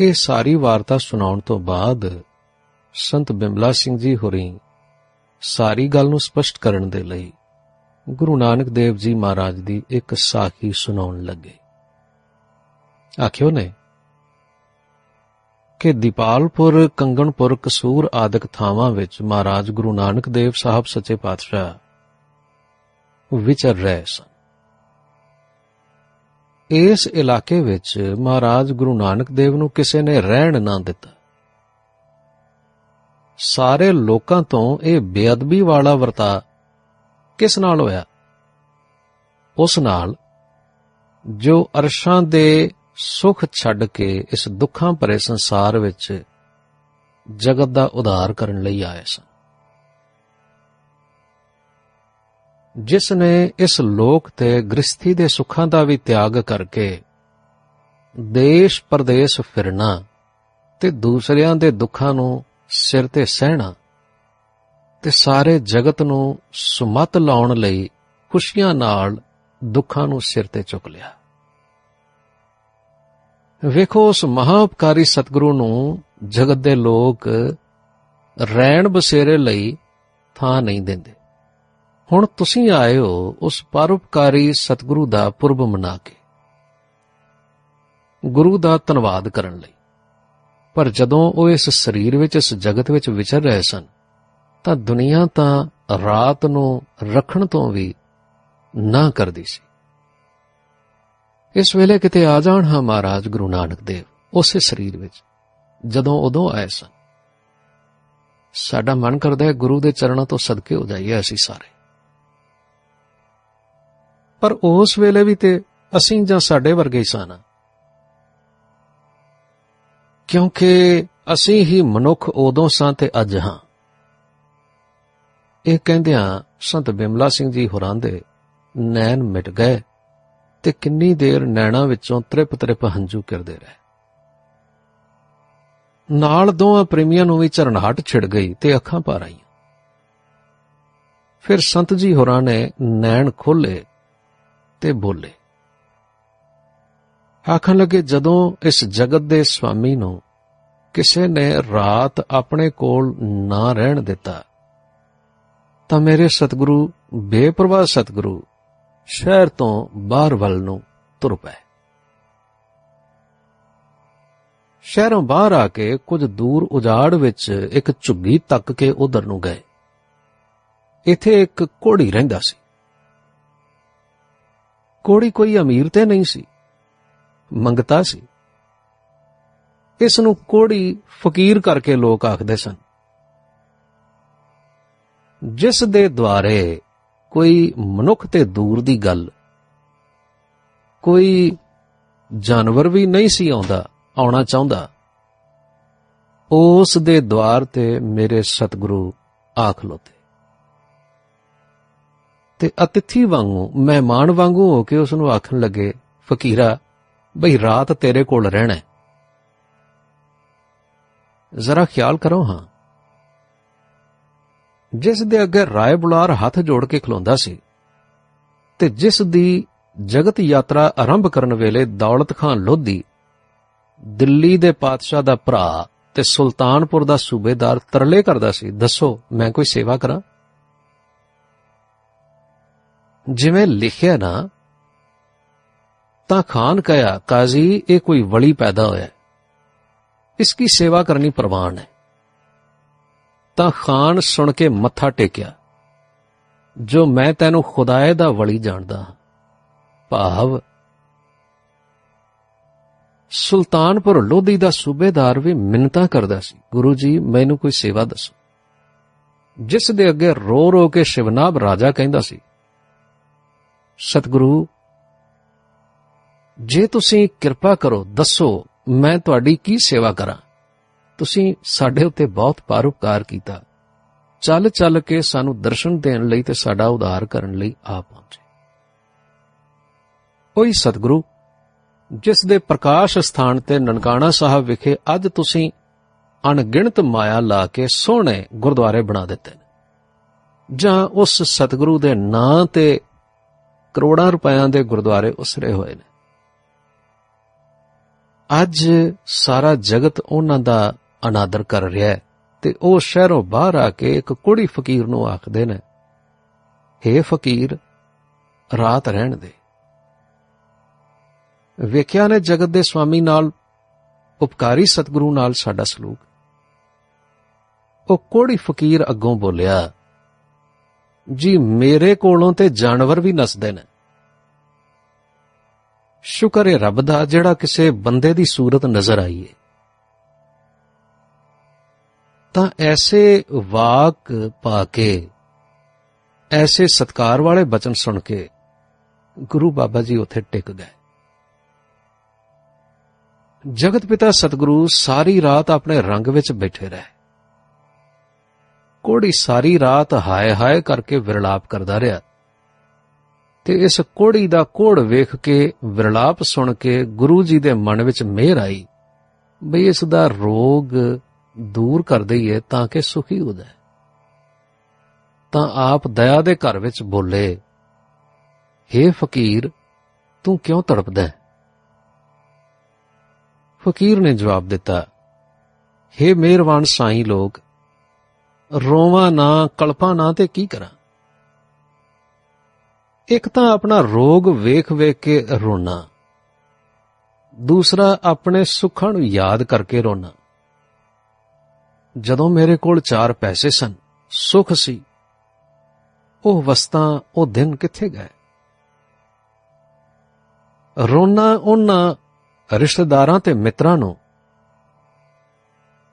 ਇਹ ਸਾਰੀ ਵਾਰਤਾ ਸੁਣਾਉਣ ਤੋਂ ਬਾਅਦ ਸੰਤ ਬਿਮਲਾ ਸਿੰਘ ਜੀ ਹੋਰੀ ਸਾਰੀ ਗੱਲ ਨੂੰ ਸਪਸ਼ਟ ਕਰਨ ਦੇ ਲਈ ਗੁਰੂ ਨਾਨਕ ਦੇਵ ਜੀ ਮਹਾਰਾਜ ਦੀ ਇੱਕ ਸਾਖੀ ਸੁਣਾਉਣ ਲੱਗੇ। ਆਖਿਓ ਨੇ ਕਿ ਦੀਪਾਲਪੁਰ, ਕੰਗਣਪੁਰ, ਕਸੂਰ ਆਦਿਕ ਥਾਵਾਂ ਵਿੱਚ ਮਹਾਰਾਜ ਗੁਰੂ ਨਾਨਕ ਦੇਵ ਸਾਹਿਬ ਸੱਚੇ ਪਾਤਸ਼ਾਹ ਵਿਚਰ ਰਹੇ ਸਨ। ਇਸ ਇਲਾਕੇ ਵਿੱਚ ਮਹਾਰਾਜ ਗੁਰੂ ਨਾਨਕ ਦੇਵ ਨੂੰ ਕਿਸੇ ਨੇ ਰਹਿਣ ਨਾ ਦਿੱਤਾ। ਸਾਰੇ ਲੋਕਾਂ ਤੋਂ ਇਹ ਬੇਅਦਬੀ ਵਾਲਾ ਵਰਤਾ ਕਿਸ ਨਾਲ ਹੋਇਆ? ਉਸ ਨਾਲ ਜੋ ਅਰਸ਼ਾਂ ਦੇ ਸੁਖ ਛੱਡ ਕੇ ਇਸ ਦੁੱਖਾਂ ਭਰੇ ਸੰਸਾਰ ਵਿੱਚ ਜਗਤ ਦਾ ਉਧਾਰ ਕਰਨ ਲਈ ਆਏ ਸਨ। ਜਿਸ ਨੇ ਇਸ ਲੋਕ ਤੇ ਗ੍ਰਸਥੀ ਦੇ ਸੁੱਖਾਂ ਦਾ ਵੀ ਤਿਆਗ ਕਰਕੇ ਦੇਸ਼ ਪਰਦੇਸ ਫਿਰਨਾ ਤੇ ਦੂਸਰਿਆਂ ਦੇ ਦੁੱਖਾਂ ਨੂੰ ਸਿਰ ਤੇ ਸਹਿਣਾ ਤੇ ਸਾਰੇ ਜਗਤ ਨੂੰ ਸੁਮਤ ਲਾਉਣ ਲਈ ਖੁਸ਼ੀਆਂ ਨਾਲ ਦੁੱਖਾਂ ਨੂੰ ਸਿਰ ਤੇ ਚੁੱਕ ਲਿਆ। ਵੇਖੋ, ਉਸ ਮਹਾਉਪਕਾਰੀ ਸਤਿਗੁਰੂ ਨੂੰ ਜਗਤ ਦੇ ਲੋਕ ਰਹਿਣ ਬਸੇਰੇ ਲਈ ਥਾਂ ਨਹੀਂ ਦਿੰਦੇ। ਹੁਣ ਤੁਸੀਂ ਆਏ ਹੋ ਉਸ ਪਰਉਪਕਾਰੀ ਸਤਿਗੁਰੂ ਦਾ ਪੁਰਬ ਮਨਾ ਕੇ। ਗੁਰੂ ਦਾ ਧੰਨਵਾਦ ਕਰਨ ਲਈ। ਪਰ ਜਦੋਂ ਉਹ ਇਸ ਸਰੀਰ ਵਿੱਚ, ਇਸ ਜਗਤ ਵਿੱਚ ਵਿਚਰ ਰਹੇ ਸਨ, ਤਾਂ ਦੁਨੀਆ ਤਾਂ ਰਾਤ ਨੂੰ ਰੱਖਣ ਤੋਂ ਵੀ ਨਾ ਕਰਦੀ ਸੀ। ਇਸ ਵੇਲੇ ਕਿਤੇ ਆ ਜਾਣ, ਹਾਂ ਮਹਾਰਾਜ, ਗੁਰੂ ਨਾਨਕ ਦੇਵ, ਉਸੇ ਸਰੀਰ ਵਿੱਚ, ਜਦੋਂ ਉਦੋਂ ਆਏ ਸਨ। ਸਾਡਾ ਮਨ ਕਰਦਾ ਹੈ ਗੁਰੂ ਦੇ ਚਰਨਾਂ ਤੋਂ ਸਦਕੇ ਹੋ ਜਾਈਏ ਅਸੀਂ ਸਾਰੇ। ਪਰ ਉਸ ਵੇਲੇ ਵੀ ਤੇ ਅਸੀਂ ਜਾਂ ਸਾਡੇ ਵਰਗੇ ਹੀ ਸਨ ਕਿਉਂਕਿ ਅਸੀਂ ਹੀ ਮਨੁੱਖ ਉਦੋਂ ਸਾਂ ਤੇ ਅੱਜ ਹਾਂ। ਇਹ ਕਹਿੰਦਿਆਂ ਸੰਤ ਬਿਮਲਾ ਸਿੰਘ ਜੀ ਹੋਰਾਂ ਦੇ ਨੈਣ ਮਿਟ ਗਏ ਤੇ ਕਿੰਨੀ ਦੇਰ ਨੈਣਾ ਵਿੱਚੋਂ ਤ੍ਰਿਪ ਤ੍ਰਿਪ ਹੰਝੂ ਕਿਰਦੇ ਰਹੇ। ਨਾਲ ਦੋਹਾਂ ਪ੍ਰੇਮੀਆਂ ਨੂੰ ਵੀ ਝਰਨਾਹਟ ਛਿੜ ਗਈ ਤੇ ਅੱਖਾਂ ਭਰ ਆਈਆਂ। ਫਿਰ ਸੰਤ ਜੀ ਹੋਰਾਂ ਨੇ ਨੈਣ ਖੋਲੇ ਤੇ ਬੋਲੇ। ਆਖਣ ਲੱਗੇ, ਜਦੋਂ ਇਸ ਜਗਤ ਦੇ ਸੁਆਮੀ ਨੂੰ ਕਿਸੇ ਨੇ ਰਾਤ ਆਪਣੇ ਕੋਲ ਨਾ ਰਹਿਣ ਦਿੱਤਾ, ਤਾਂ ਮੇਰੇ ਸਤਿਗੁਰੂ, ਬੇਪਰਵਾਹ ਸਤਿਗੁਰੂ, ਸ਼ਹਿਰ ਤੋਂ ਬਾਹਰ ਵੱਲ ਨੂੰ ਤੁਰ ਪਏ। ਸ਼ਹਿਰੋਂ ਬਾਹਰ ਆ ਕੇ ਕੁਝ ਦੂਰ ਉਜਾੜ ਵਿੱਚ ਇੱਕ ਝੁੱਗੀ ਤੱਕ ਕੇ ਉਧਰ ਨੂੰ ਗਏ। ਇੱਥੇ ਇੱਕ ਕੋੜੀ ਰਹਿੰਦਾ ਸੀ। ਕੋੜੀ ਕੋਈ ਅਮੀਰ ਤੇ ਨਹੀਂ ਸੀ, ਮੰਗਤਾ ਸੀ। ਇਸ ਨੂੰ ਕੋੜੀ ਫਕੀਰ ਕਰਕੇ ਲੋਕ ਆਖਦੇ ਸਨ। ਜਿਸ ਦੇ ਦੁਆਰੇ ਕੋਈ ਮਨੁੱਖ ਤੇ ਦੂਰ ਦੀ ਗੱਲ, ਕੋਈ ਜਾਨਵਰ ਵੀ ਨਹੀਂ ਸੀ ਆਉਂਦਾ, ਆਉਣਾ ਚਾਹੁੰਦਾ, ਉਸ ਦੇ ਦਵਾਰ ਤੇ ਮੇਰੇ ਸਤਿਗੁਰੂ ਆਖ ਲੋਤੇ। ਤੇ ਅਤਿਥੀ ਵਾਂਗੂ, ਮਹਿਮਾਨ ਵਾਂਗੂ ਹੋ ਕੇ ਉਸ ਨੂੰ ਆਖਣ ਲੱਗੇ, ਫਕੀਰਾ, ਬਈ ਰਾਤ ਤੇਰੇ ਕੋਲ ਰਹਿਣਾ ਜ਼ਰਾ ਖਿਆਲ ਕਰੋ ਹਾਂ। ਜਿਸ ਦੇ ਅੱਗੇ ਰਾਏ ਬੁਲਾਰ ਹੱਥ ਜੋੜ ਕੇ ਖਲੋਂਦਾ ਸੀ ਤੇ ਜਿਸ ਦੀ ਜਗਤ ਯਾਤਰਾ ਆਰੰਭ ਕਰਨ ਵੇਲੇ ਦੌਲਤ ਖਾਨ ਲੋਧੀ, ਦਿੱਲੀ ਦੇ ਪਾਤਸ਼ਾਹ ਦਾ ਭਰਾ ਤੇ ਸੁਲਤਾਨਪੁਰ ਦਾ ਸੂਬੇਦਾਰ ਤਰਲੇ ਕਰਦਾ ਸੀ, ਦੱਸੋ, ਮੈਂ ਕੋਈ ਸੇਵਾ ਕਰਾਂ? ਜਿਵੇਂ ਲਿਖਿਆ ਨਾ, ਤਾਂ ਖਾਨ ਕਹਿਆ ਕਾਜ਼ੀ, ਇਹ ਕੋਈ ਵਲੀ ਪੈਦਾ ਹੋਇਆ ਇਸ ਦੀ ਸੇਵਾ ਕਰਨੀ ਪ੍ਰਵਾਨ ਹੈ। ਤਾਂ ਖਾਨ ਸੁਣ ਕੇ ਮੱਥਾ ਟੇਕਿਆ, ਜੋ ਮੈਂ ਤੈਨੂੰ ਖੁਦਾਏ ਦਾ ਵਲੀ ਜਾਣਦਾ ਭਾਵ ਸੁਲਤਾਨਪੁਰ ਲੋਧੀ ਦਾ ਸੂਬੇਦਾਰ ਵੀ ਮਿੰਨਤਾਂ ਕਰਦਾ ਸੀ। ਗੁਰੂ ਜੀ, ਮੈਨੂੰ ਕੋਈ ਸੇਵਾ ਦੱਸੋ। ਜਿਸ ਦੇ ਅੱਗੇ ਰੋ ਰੋ ਕੇ ਸ਼ਿਵਨਾਬ ਰਾਜਾ ਕਹਿੰਦਾ ਸੀ ਸਤਿਗੁਰੂ, ਜੇ ਤੁਸੀਂ ਕਿਰਪਾ ਕਰੋ, ਦੱਸੋ, ਮੈਂ ਤੁਹਾਡੀ ਕੀ ਸੇਵਾ ਕਰਾਂ? ਤੁਸੀਂ ਸਾਡੇ ਉੱਤੇ ਬਹੁਤ ਪਰਉਪਕਾਰ ਕੀਤਾ। ਚੱਲ ਚੱਲ ਕੇ ਸਾਨੂੰ ਦਰਸ਼ਨ ਦੇਣ ਲਈ ਤੇ ਸਾਡਾ ਉਧਾਰ ਕਰਨ ਲਈ ਆ ਪਹੁੰਚੇ। ਉਹੀ ਸਤਿਗੁਰੂ, ਜਿਸ ਦੇ ਪ੍ਰਕਾਸ਼ ਸਥਾਨ ਤੇ ਨਨਕਾਣਾ ਸਾਹਿਬ ਵਿਖੇ ਅੱਜ ਤੁਸੀਂ ਅਣਗਿਣਤ ਮਾਇਆ ਲਾ ਕੇ ਸੋਹਣੇ ਗੁਰਦੁਆਰੇ ਬਣਾ ਦਿੱਤੇ ਨੇ। ਜਾਂ ਉਸ ਸਤਿਗੁਰੂ ਦੇ ਨਾਂ ਤੇ ਕਰੋੜਾਂ ਰੁਪਇਆਂ ਦੇ ਗੁਰਦੁਆਰੇ ਉਸਰੇ ਹੋਏ ਨੇ। ਅੱਜ ਸਾਰਾ ਜਗਤ ਉਹਨਾਂ ਦਾ ਅਨਾਦਰ ਕਰ ਰਿਹਾ ਹੈ ਤੇ ਉਹ ਸ਼ਹਿਰੋਂ ਬਾਹਰ ਆ ਕੇ ਇੱਕ ਕੁੜੀ ਫਕੀਰ ਨੂੰ ਆਖਦੇ ਨੇ हे ਫਕੀਰ, ਰਾਤ ਰਹਿਣ ਦੇ। ਵੇਖਿਆ ਨੇ ਜਗਤ ਦੇ ਸਵਾਮੀ ਨਾਲ, ਉਪਕਾਰੀ ਸਤਿਗੁਰੂ ਨਾਲ ਸਾਡਾ ਸਲੂਕ। ਉਹ ਕੋੜੀ ਫਕੀਰ ਅੱਗੋਂ ਬੋਲਿਆ ਜੀ, ਮੇਰੇ ਕੋਲੋਂ ਤੇ ਜਾਨਵਰ ਵੀ ਨਸਦੇ ਨੇ। ਸ਼ੁਕਰ ਹੈ ਰੱਬ ਦਾ ਜਿਹੜਾ ਕਿਸੇ ਬੰਦੇ ਦੀ ਸੂਰਤ ਨਜ਼ਰ ਆਈ ਹੈ ਤਾਂ ਐਸੇ ਵਾਕ ਪਾ ਕੇ, ਐਸੇ ਸਤਕਾਰ ਵਾਲੇ ਬਚਨ ਸੁਣ ਕੇ ਗੁਰੂ ਬਾਬਾ ਜੀ ਉੱਥੇ ਟਿਕ ਗਏ। ਜਗਤ ਪਿਤਾ ਸਤਿਗੁਰੂ ਸਾਰੀ ਰਾਤ ਆਪਣੇ ਰੰਗ ਵਿੱਚ ਬੈਠੇ ਰਹੇ। ਕੋੜੀ ਸਾਰੀ ਰਾਤ ਹਾਏ ਹਾਏ ਕਰਕੇ ਵਿਰਲਾਪ ਕਰਦਾ ਰਿਹਾ। ਤੇ ਇਸ ਕੋੜੀ ਦਾ ਕੋੜ ਵੇਖ ਕੇ, ਵਿਰਲਾਪ ਸੁਣ ਕੇ ਗੁਰੂ ਜੀ ਦੇ ਮਨ ਵਿੱਚ ਮਿਹਰ ਆਈ, ਬਈ ਇਸ ਦਾ ਰੋਗ ਦੂਰ ਕਰ ਦਈਏ ਤਾਂ ਕਿ ਸੁਖੀ ਹੋ ਜਾਏ ਤਾਂ ਆਪ ਦਇਆ ਦੇ ਘਰ ਵਿੱਚ ਬੋਲੇ हे ਫਕੀਰ, ਤੂੰ ਕਿਉਂ ਤੜਪਦਾ ਹੈ? ਫਕੀਰ ਨੇ ਜਵਾਬ ਦਿੱਤਾ हे ਮਿਹਰਬਾਨ ਸਾਈਂ ਲੋਕ ਰੋਵਾਂ ਨਾ, ਕਲਪਾਂ ਨਾ ਤੇ ਕੀ ਕਰਾਂ? ਇੱਕ ਤਾਂ ਆਪਣਾ ਰੋਗ ਵੇਖ ਵੇਖ ਕੇ ਰੋਣਾ। ਦੂਸਰਾ, ਆਪਣੇ ਸੁੱਖਾਂ ਨੂੰ ਯਾਦ ਕਰਕੇ ਰੋਣਾ। ਜਦੋਂ ਮੇਰੇ ਕੋਲ ਚਾਰ ਪੈਸੇ ਸਨ, ਸੁਖ ਸੀ, ਉਹ ਵਸਤਾਂ, ਉਹ ਦਿਨ ਕਿੱਥੇ ਗਏ? ਰੋਣਾ ਉਹਨਾਂ ਰਿਸ਼ਤੇਦਾਰਾਂ ਤੇ ਮਿੱਤਰਾਂ ਨੂੰ,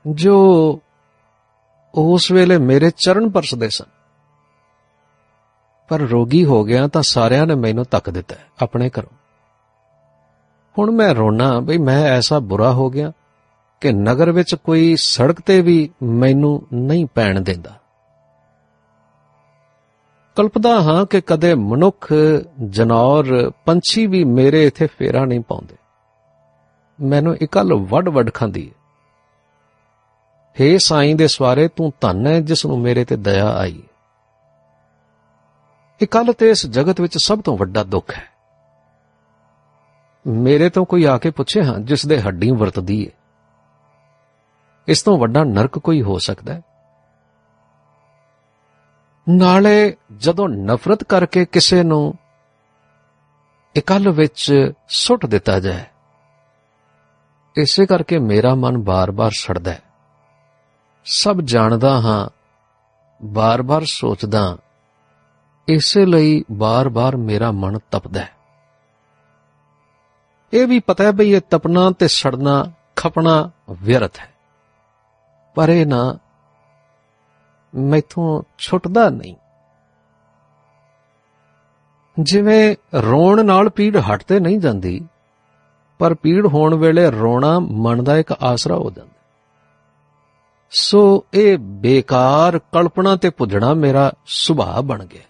ਜੋ ਉਸ ਵੇਲੇ ਮੇਰੇ ਚਰਨ ਪਰਸਦੇ ਸਨ। ਪਰ ਰੋਗੀ ਹੋ ਗਿਆ ਤਾਂ ਸਾਰਿਆਂ ਨੇ ਮੈਨੂੰ ਤੱਕ ਦਿੱਤਾ, ਆਪਣੇ ਘਰੋਂ। ਹੁਣ ਮੈਂ ਰੋਣਾ ਬਈ ਮੈਂ ਐਸਾ ਬੁਰਾ ਹੋ ਗਿਆ ਕਿ ਨਗਰ ਵਿੱਚ ਕੋਈ ਸੜਕ ਤੇ ਵੀ ਮੈਨੂੰ ਨਹੀਂ ਪੈਣ ਦਿੰਦਾ। ਕਲਪਦਾ ਹਾਂ ਕਿ ਕਦੇ ਮਨੁੱਖ, ਜਨੌਰ, ਪੰਛੀ ਵੀ ਮੇਰੇ ਇੱਥੇ ਫੇਰਾ ਨਹੀਂ ਪਾਉਂਦੇ। ਮੈਨੂੰ ਇਕੱਲ ਵੱਡ ਵੱਡ ਖਾਂਦੀ ਹੈ। ਹੇ ਸਾਈਂ ਦੇ ਸਵਾਰੇ ਤੂੰ ਧੰਨ ਹੈ ਜਿਸ ਨੂੰ ਮੇਰੇ ਤੇ ਦਇਆ ਆਈ। ਇਕੱਲ ਤੇ ਇਸ ਜਗਤ ਵਿੱਚ ਸਭ ਤੋਂ ਵੱਡਾ ਦੁੱਖ ਹੈ। ਮੇਰੇ ਤੋਂ ਕੋਈ ਆ ਕੇ ਪੁੱਛੇ ਹਾਂ, ਜਿਸ ਦੇ ਹੱਡੀ ਵਰਤਦੀ ਹੈ ਇਸ ਤੋਂ ਵੱਡਾ ਨਰਕ ਕੋਈ ਹੋ ਸਕਦਾ ਹੈ। ਨਾਲੇ ਜਦੋਂ ਨਫ਼ਰਤ ਕਰਕੇ ਕਿਸੇ ਨੂੰ ਇਕੱਲ ਵਿੱਚ ਸੁੱਟ ਦਿੱਤਾ ਜਾਏ, ਇਸੇ ਕਰਕੇ ਮੇਰਾ ਮਨ ਬਾਰ-ਬਾਰ ਸੜਦਾ ਹੈ। ਸਭ ਜਾਣਦਾ ਹਾਂ, ਬਾਰ-ਬਾਰ ਸੋਚਦਾ ਇਸੇ ਲਈ ਬਾਰ-ਬਾਰ ਮੇਰਾ ਮਨ ਤਪਦਾ ਹੈ। ਇਹ ਵੀ ਪਤਾ ਹੈ ਬਈ ਇਹ ਤਪਣਾ ਤੇ ਸੜਨਾ, ਖਪਣਾ ਵਿਅਰਥ ਹੈ। ਪਰ ਇਹ ਨਾ ਮੈਥੋਂ ਛੁੱਟਦਾ ਨਹੀਂ। ਜਿਵੇਂ ਰੋਣ ਨਾਲ ਪੀੜ ਹਟਦੇ ਨਹੀਂ ਜਾਂਦੀ, ਪਰ ਪੀੜ ਹੋਣ ਵੇਲੇ ਰੋਣਾ ਮਨ ਦਾ ਇੱਕ ਆਸਰਾ ਹੋ ਜਾਂਦਾ। ਸੋ ਇਹ ਬੇਕਾਰ ਕਲਪਨਾ ਤੇ ਪੁੱਜਣਾ ਮੇਰਾ ਸੁਭਾਅ ਬਣ ਗਿਆ।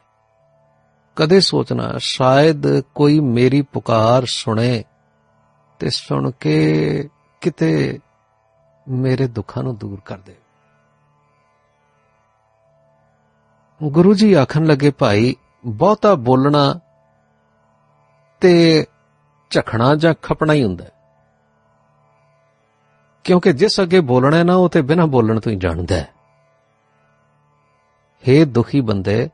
ਕਦੇ ਸੋਚਣਾ, ਸ਼ਾਇਦ ਕੋਈ ਮੇਰੀ ਪੁਕਾਰ ਸੁਣੇ ਤੇ ਸੁਣ ਕੇ ਕਿਤੇ ਮੇਰੇ ਦੁੱਖਾਂ ਨੂੰ ਦੂਰ ਕਰ ਦੇ। ਗੁਰੂ ਜੀ ਆਖਣ ਲੱਗੇ, ਭਾਈ, ਬਹੁਤਾ ਬੋਲਣਾ ਤੇ ਝਖਣਾ ਜਾਂ ਖਪਣਾ ਹੀ ਹੁੰਦਾ ਕਿਉਂਕਿ ਜਿਸ ਅੱਗੇ ਬੋਲਣਾ ਹੈ ਨਾ, ਉਹ ਤੇ ਬਿਨਾਂ ਬੋਲਣ ਤੋਂ ਹੀ ਜਾਣਦਾ ਹੈ। हे ਦੁਖੀ ਬੰਦੇ,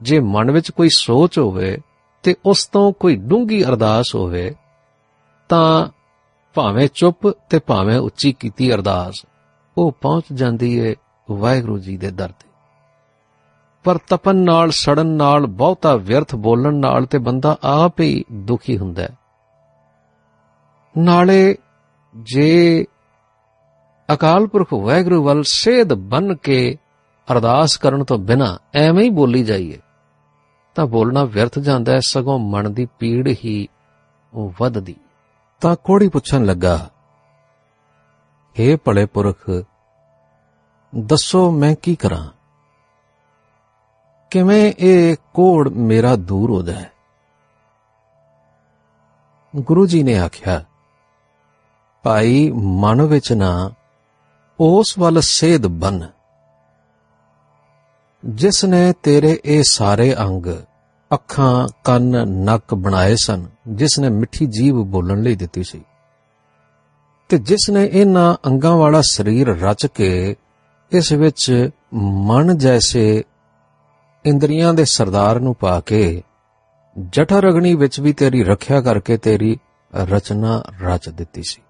ਜੇ ਮਨ ਵਿੱਚ ਕੋਈ ਸੋਚ ਹੋਵੇ ਤੇ ਉਸ ਤੋਂ ਕੋਈ ਡੂੰਗੀ ਅਰਦਾਸ ਹੋਵੇ, ਤਾਂ ਭਾਵੇਂ ਚੁੱਪ ਤੇ ਭਾਵੇਂ ਉੱਚੀ ਕੀਤੀ ਅਰਦਾਸ, ਉਹ ਪਹੁੰਚ ਜਾਂਦੀ ਏ ਵਾਹਿਗੁਰੂ ਜੀ ਦੇ ਦਰ ਤੇ। ਪਰ ਤਪਨ ਨਾਲ, ਸੜਨ ਨਾਲ, ਬਹੁਤਾ ਵਿਅਰਥ ਬੋਲਣ ਨਾਲ ਤੇ ਬੰਦਾ ਆਪ ਹੀ ਦੁਖੀ ਹੁੰਦਾ ਹੈ। ਨਾਲੇ ਜੇ ਅਕਾਲ ਪੁਰਖ ਵਾਹਿਗੁਰੂ ਵੱਲ ਸੇਧ ਬਨ ਕੇ ਅਰਦਾਸ ਕਰਨ ਤੋਂ ਬਿਨਾ ਐਵੇਂ ਹੀ ਬੋਲੀ ਜਾਈਏ, ਤਾਂ ਬੋਲਣਾ ਵਿਅਰਥ ਜਾਂਦਾ ਹੈ, ਸਗੋਂ ਮਨ ਦੀ ਪੀੜ ਹੀ ਵੱਧਦੀ। ਤਾਂ ਕੋੜੀ ਪੁੱਛਣ ਲੱਗਾ हे ਭਲੇ ਪੁਰਖ, ਦੱਸੋ ਮੈਂ ਕੀ ਕਰਾਂ? ਕਿਵੇਂ ਇਹ ਕੋੜ ਮੇਰਾ ਦੂਰ ਹੋ ਜਾਏ? ਗੁਰੂ ਜੀ ਨੇ ਆਖਿਆ, ਭਾਈ ਮਨ ਵਿੱਚ ਨਾ ਉਸ ਵੱਲ ਸੇਧ ਬਨ। ਜਿਸ ਨੇ ਤੇਰੇ ਇਹ ਸਾਰੇ ਅੰਗ, ਅੱਖਾਂ, ਕੰਨ, ਨੱਕ ਬਣਾਏ ਸਨ, ਜਿਸ ਨੇ ਮਿੱਠੀ ਜੀਭ ਬੋਲਣ ਲਈ ਦਿੱਤੀ ਸੀ। ਤੇ ਜਿਸ ਨੇ ਇਹਨਾਂ ਅੰਗਾਂ ਵਾਲਾ ਸਰੀਰ ਰਚ ਕੇ ਇਸ ਵਿੱਚ ਮਨ ਜੈਸੇ ਇੰਦਰੀਆਂ ਦੇ ਸਰਦਾਰ ਨੂੰ ਪਾ ਕੇ ਜਠਰ ਰਗਣੀ ਵਿੱਚ ਵੀ ਤੇਰੀ ਰੱਖਿਆ ਕਰਕੇ ਤੇਰੀ ਰਚਨਾ ਰਚ ਦਿੱਤੀ ਸੀ।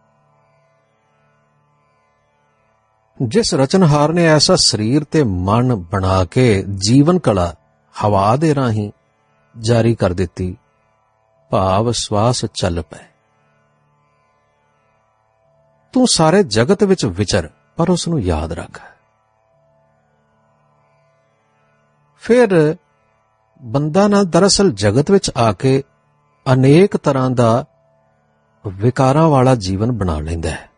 ਜਿਸ ਰਚਨਹਾਰ ਨੇ ਐਸਾ ਸਰੀਰ ਤੇ ਮਨ ਬਣਾ ਕੇ ਜੀਵਨ ਕਲਾ ਹਵਾ ਦੇ ਰਾਹੀਂ ਜਾਰੀ ਕਰ ਦਿੱਤੀ, ਭਾਵ ਸਵਾਸ ਚੱਲ ਪਏ। ਤੂੰ ਸਾਰੇ ਜਗਤ ਵਿੱਚ ਵਿਚਰ, ਪਰ ਉਸ ਨੂੰ ਯਾਦ ਰੱਖ। ਫਿਰ ਬੰਦਾ ਨਾ ਦਰਅਸਲ ਜਗਤ ਵਿੱਚ ਆ ਕੇ ਅਨੇਕ ਤਰ੍ਹਾਂ ਦਾ ਵਿਕਾਰਾਂ ਵਾਲਾ ਜੀਵਨ ਬਣਾ ਲੈਂਦਾ ਹੈ।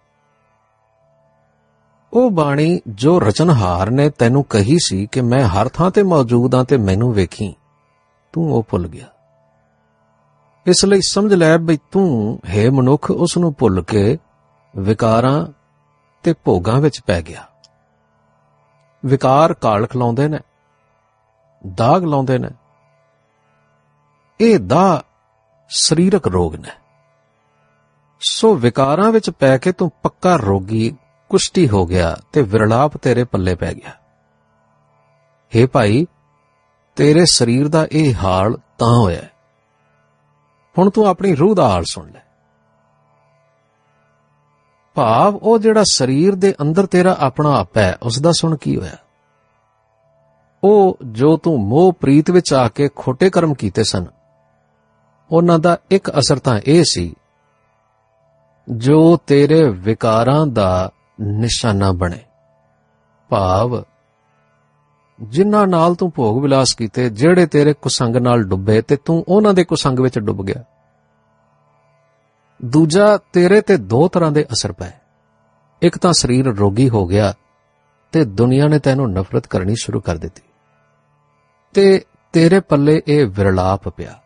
ਉਹ ਬਾਣੀ ਜੋ ਰਚਨਹਾਰ ਨੇ ਤੈਨੂੰ ਕਹੀ ਸੀ ਕਿ ਮੈਂ ਹਰ ਥਾਂ ਤੇ ਮੌਜੂਦ ਹਾਂ ਤੇ ਮੈਨੂੰ ਵੇਖੀ, ਤੂੰ ਉਹ ਭੁੱਲ ਗਿਆ। ਇਸ ਲਈ ਸਮਝ ਲੈ ਬਈ ਤੂੰ, ਹੈ ਮਨੁੱਖ, ਉਸ ਨੂੰ ਭੁੱਲ ਕੇ ਵਿਕਾਰਾਂ ਤੇ ਭੋਗਾਂ ਵਿੱਚ ਪੈ ਗਿਆ। ਵਿਕਾਰ ਕਾਲ ਖਲਾਉਂਦੇ ਨੇ, ਦਾਗ ਲਾਉਂਦੇ ਨੇ। ਇਹ ਦਾ ਸਰੀਰਕ ਰੋਗ ਨੇ। ਸੋ ਵਿਕਾਰਾਂ ਵਿੱਚ ਪੈ ਕੇ ਤੂੰ ਪੱਕਾ ਰੋਗੀ ਕੁਸ਼ਟੀ ਹੋ ਗਿਆ ਤੇ ਵਿਰਲਾਪ ਤੇਰੇ ਪੱਲੇ ਪੈ ਗਿਆ। हे ਭਾਈ, ਤੇਰੇ ਸਰੀਰ ਦਾ ਇਹ ਹਾਲ ਤਾਂ ਹੋਇਆ ਹੁਣ ਤੂੰ ਆਪਣੀ ਰੂਹ ਦਾ ਹਾਲ ਸੁਣ ਲੈ। ਭਾਵ ਉਹ ਜਿਹੜਾ ਸਰੀਰ ਦੇ ਅੰਦਰ ਤੇਰਾ ਆਪਣਾ ਆਪ ਹੈ ਉਸ ਦਾ ਸੁਣ ਕੀ ਹੋਇਆ? ਉਹ ਜੋ ਤੂੰ ਮੋਹ ਪ੍ਰੀਤ ਵਿੱਚ ਆ ਕੇ ਖੋਟੇ ਕਰਮ ਕੀਤੇ ਸਨ, ਉਹਨਾਂ ਦਾ ਇੱਕ ਅਸਰ ਤਾਂ ਇਹ ਸੀ, ਜੋ ਤੇਰੇ ਵਿਕਾਰਾਂ ਦਾ ਨਿਸ਼ਾਨਾ ਬਣੇ। ਭਾਵ, ਜਿਨ੍ਹਾਂ ਨਾਲ ਤੂੰ ਭੋਗ ਵਿਲਾਸ ਕੀਤੇ, ਜਿਹੜੇ ਤੇਰੇ ਕੁਸੰਗ ਨਾਲ ਡੁੱਬੇ, ਤੇ ਤੂੰ ਉਹਨਾਂ ਦੇ ਕੁਸੰਗ ਵਿੱਚ ਡੁੱਬ ਗਿਆ। ਦੂਜਾ, ਤੇਰੇ ਤੇ ਦੋ ਤਰ੍ਹਾਂ ਦੇ ਅਸਰ ਪਏ। ਇੱਕ ਤਾਂ ਸਰੀਰ ਰੋਗੀ ਹੋ ਗਿਆ, ਤੇ ਦੁਨੀਆ ਨੇ ਤੈਨੂੰ ਨਫ਼ਰਤ ਕਰਨੀ ਸ਼ੁਰੂ ਕਰ ਦਿੱਤੀ। ਤੇ ਤੇਰੇ ਪੱਲੇ ਇਹ ਵਿਰਲਾਪ ਪਿਆ।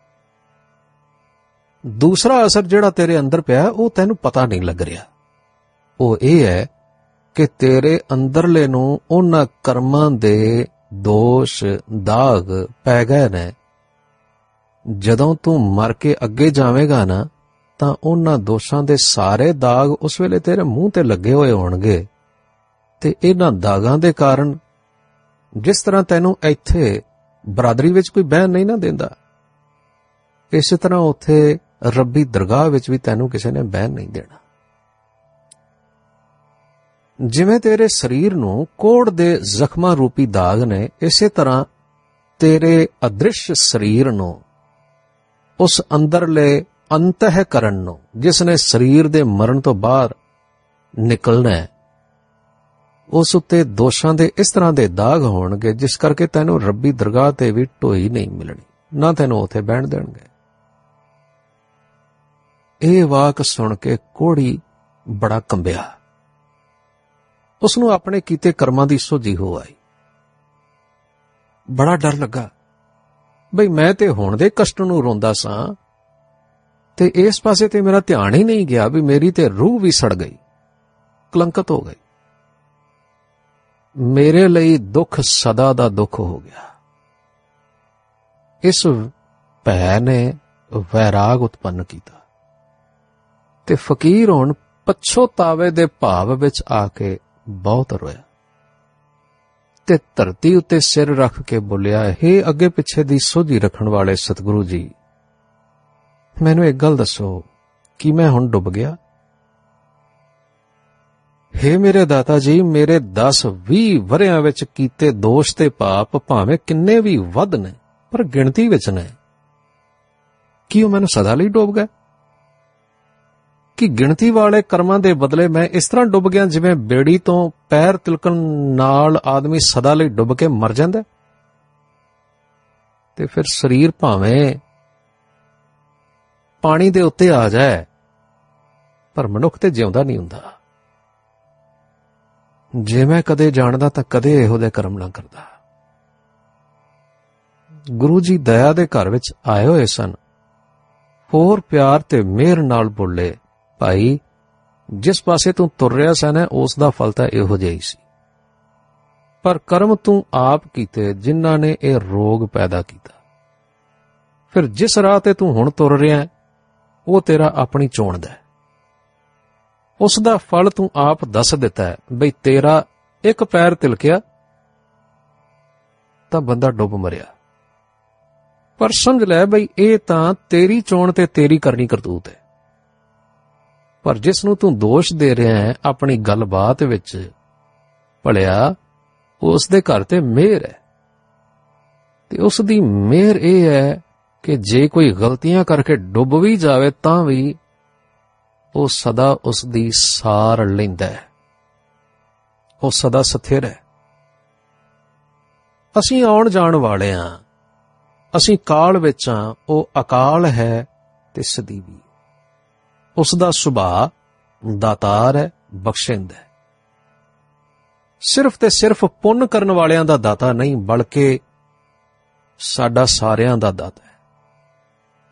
ਦੂਸਰਾ ਅਸਰ ਜਿਹੜਾ ਤੇਰੇ ਅੰਦਰ ਪਿਆ, ਉਹ ਤੈਨੂੰ ਪਤਾ ਨਹੀਂ ਲੱਗ ਰਿਹਾ। ਉਹ ਇਹ ਹੈ ਕਿ ਤੇਰੇ ਅੰਦਰਲੇ ਨੂੰ ਉਹਨਾਂ ਕਰਮਾਂ ਦੇ ਦੋਸ਼, ਦਾਗ ਪੈ ਗਏ ਨੇ। ਜਦੋਂ ਤੂੰ ਮਰ ਕੇ ਅੱਗੇ ਜਾਵੇਂਗਾ ਨਾ, ਤਾਂ ਉਹਨਾਂ ਦੋਸ਼ਾਂ ਦੇ ਸਾਰੇ ਦਾਗ ਉਸ ਵੇਲੇ ਤੇਰੇ ਮੂੰਹ ਤੇ ਲੱਗੇ ਹੋਏ ਹੋਣਗੇ। ਤੇ ਇਹਨਾਂ ਦਾਗਾਂ ਦੇ ਕਾਰਨ ਜਿਸ ਤਰ੍ਹਾਂ ਤੈਨੂੰ ਇੱਥੇ ਬਰਾਦਰੀ ਵਿੱਚ ਕੋਈ ਬਹਿਨ ਨਹੀਂ ਨਾ ਦਿੰਦਾ, ਇਸੇ ਤਰ੍ਹਾਂ ਉੱਥੇ ਰੱਬੀ ਦਰਗਾਹ ਵਿੱਚ ਵੀ ਤੈਨੂੰ ਕਿਸੇ ਨੇ ਬਹਿਨ ਨਹੀਂ ਦੇਣਾ। ਜਿਵੇਂ ਤੇਰੇ ਸਰੀਰ ਨੂੰ ਕੋੜ ਦੇ ਜ਼ਖਮਾਂ ਰੂਪੀ ਦਾਗ ਨੇ, ਇਸੇ ਤਰ੍ਹਾਂ ਤੇਰੇ ਅਦ੍ਰਿਸ਼ ਸਰੀਰ ਨੂੰ, ਉਸ ਅੰਦਰਲੇ ਅੰਤਹਿਕਰਨ ਨੂੰ, ਜਿਸ ਨੇ ਸਰੀਰ ਦੇ ਮਰਨ ਤੋਂ ਬਾਹਰ ਨਿਕਲਣਾ ਹੈ, ਉਸ ਉੱਤੇ ਦੋਸ਼ਾਂ ਦੇ ਇਸ ਤਰ੍ਹਾਂ ਦੇ ਦਾਗ ਹੋਣਗੇ, ਜਿਸ ਕਰਕੇ ਤੈਨੂੰ ਰੱਬੀ ਦਰਗਾਹ ਤੇ ਵੀ ਢੋਈ ਨਹੀਂ ਮਿਲਣੀ, ਨਾ ਤੈਨੂੰ ਉੱਥੇ ਬਹਿਣ ਦੇਣਗੇ। ਇਹ ਵਾਕ ਸੁਣ ਕੇ ਕੋੜੀ ਬੜਾ ਕੰਬਿਆ। ਉਸ ਨੂੰ ਆਪਣੇ ਕੀਤੇ ਕਰਮਾਂ ਦੀ ਸੋਝੀ ਹੋ ਆਈ। ਬੜਾ ਡਰ ਲੱਗਾ। ਬਈ ਮੈਂ ਤੇ ਹੁਣ ਦੇ ਕਸ਼ਟ ਨੂੰ ਰੋਂਦਾ ਸਾਂ ਤੇ ਇਸ ਪਾਸੇ ਤੇ ਮੇਰਾ ਧਿਆਨ ਹੀ ਨਹੀਂ ਗਿਆ ਵੀ ਮੇਰੀ ਤੇ ਰੂਹ ਵੀ ਸੜ ਗਈ। ਕਲੰਕਤ ਹੋ ਗਈ। ਮੇਰੇ ਲਈ ਦੁੱਖ ਸਦਾ ਦਾ ਦੁੱਖ ਹੋ ਗਿਆ। ਇਸ ਭੈ ਨੇ ਵੈਰਾਗ ਉਤਪੰਨ ਕੀਤਾ ਤੇ ਫਕੀਰ ਹੁਣ ਪਛੋਤਾਵੇ ਦੇ ਭਾਵ ਵਿੱਚ ਆ ਕੇ ਬਹੁਤ ਰੋਇਆ ਤੇ ਧਰਤੀ ਉੱਤੇ ਸਿਰ ਰੱਖ ਕੇ ਬੋਲਿਆ हे ਅੱਗੇ ਪਿੱਛੇ ਦੀ ਸੋਝੀ ਰੱਖਣ ਵਾਲੇ ਸਤਿਗੁਰੂ ਜੀ, ਮੈਨੂੰ ਇੱਕ ਗੱਲ ਦੱਸੋ, ਕਿ ਮੈਂ ਹੁਣ ਡੁੱਬ ਗਿਆ? हे ਮੇਰੇ ਦਾਤਾ ਜੀ, ਮੇਰੇ 10 20 ਵਰਿਆਂ ਵਿੱਚ ਕੀਤੇ ਦੋਸ਼ ਤੇ ਪਾਪ ਭਾਵੇਂ ਕਿੰਨੇ ਵੀ ਵੱਧ ਨੇ, ਪਰ ਗਿਣਤੀ ਵਿੱਚ ਨੇ। ਕੀ ਉਹ ਮੈਨੂੰ ਸਦਾ ਲਈ ਡੁੱਬ ਗਿਆ ਕਿ ਗਿਣਤੀ ਵਾਲੇ ਕਰਮਾਂ ਦੇ ਬਦਲੇ ਮੈਂ ਇਸ ਤਰ੍ਹਾਂ ਡੁੱਬ ਗਿਆ ਜਿਵੇਂ ਬੇੜੀ ਤੋਂ ਪੈਰ ਤਿਲਕਣ ਨਾਲ ਆਦਮੀ ਸਦਾ ਲਈ ਡੁੱਬ ਕੇ ਮਰ ਜਾਂਦਾ ਤੇ ਫਿਰ ਸਰੀਰ ਭਾਵੇਂ ਪਾਣੀ ਦੇ ਉੱਤੇ ਆ ਜਾਏ, ਪਰ ਮਨੁੱਖ ਤੇ ਜਿਉਂਦਾ ਨਹੀਂ ਹੁੰਦਾ। ਜੇ ਮੈਂ ਕਦੇ ਜਾਣਦਾ ਤਾਂ ਕਦੇ ਇਹੋ ਜਿਹੇ ਕਰਮ ਨਾ ਕਰਦਾ। ਗੁਰੂ ਜੀ ਦਇਆ ਦੇ ਘਰ ਵਿੱਚ ਆਏ ਹੋਏ ਸਨ। ਹੋਰ ਪਿਆਰ ਤੇ ਮਿਹਰ ਨਾਲ ਬੋਲੇ। ਭਾਈ, ਜਿਸ ਪਾਸੇ ਤੂੰ ਤੁਰ ਰਿਹਾ ਸੈਨ, ਉਸ ਦਾ ਫਲ ਤਾਂ ਇਹੋ ਜਿਹਾ ਹੀ ਸੀ। ਪਰ ਕਰਮ ਤੂੰ ਆਪ ਕੀਤੇ, ਜਿਨ੍ਹਾਂ ਨੇ ਇਹ ਰੋਗ ਪੈਦਾ ਕੀਤਾ। ਫਿਰ ਜਿਸ ਰਾਹ ਤੇ ਤੂੰ ਹੁਣ ਤੁਰ ਰਿਹਾ ਉਹ ਤੇਰਾ ਆਪਣੀ ਚੋਣ ਦਾ ਉਸ ਦਾ ਫਲ ਤੂੰ ਆਪ ਦੱਸ ਦਿੱਤਾ ਹੈ, ਬਈ ਤੇਰਾ ਇੱਕ ਪੈਰ ਤਿਲਕਿਆ, ਤਾਂ ਬੰਦਾ ਡੁੱਬ ਮਰਿਆ। ਪਰ ਸਮਝ ਲੈ ਬਈ, ਇਹ ਤਾਂ ਤੇਰੀ ਚੋਣ ਤੇ ਤੇਰੀ ਕਰਨੀ ਕਰਤੂਤ ਹੈ। ਪਰ ਜਿਸ ਨੂੰ ਤੂੰ ਦੋਸ਼ ਦੇ ਰਿਹਾ ਹੈ, ਆਪਣੀ ਗੱਲਬਾਤ ਵਿੱਚ, ਭਲਿਆ ਉਸ ਦੇ ਘਰ ਤੇ ਮਿਹਰ ਹੈ। ਤੇ ਉਸ ਦੀ ਮਿਹਰ ਇਹ ਹੈ ਕਿ ਜੇ ਕੋਈ ਗਲਤੀਆਂ ਕਰਕੇ ਡੁੱਬ ਵੀ ਜਾਵੇ, ਤਾਂ ਵੀ ਉਹ ਸਦਾ ਉਸ ਦੀ ਸਾਰ ਲੈਂਦਾ ਹੈ। ਉਹ ਸਦਾ ਸਥਿਰ ਹੈ। ਅਸੀਂ ਆਉਣ ਜਾਣ ਵਾਲੇ ਹਾਂ। ਅਸੀਂ ਕਾਲ ਵਿੱਚ ਹਾਂ। ਉਹ ਅਕਾਲ ਹੈ ਤੇ ਸਦੀਵੀ ਉਸ ਦਾ ਸੁਭਾਅ ਦਾਤਾਰ ਹੈ, ਬਖਸ਼ਿੰਦ ਹੈ। ਸਿਰਫ ਤੇ ਸਿਰਫ ਪੁੰਨ ਕਰਨ ਵਾਲਿਆਂ ਦਾ ਦਾਤਾ ਨਹੀਂ, ਬਲਕਿ ਸਾਡਾ ਸਾਰਿਆਂ ਦਾ ਦਾਤਾ ਹੈ।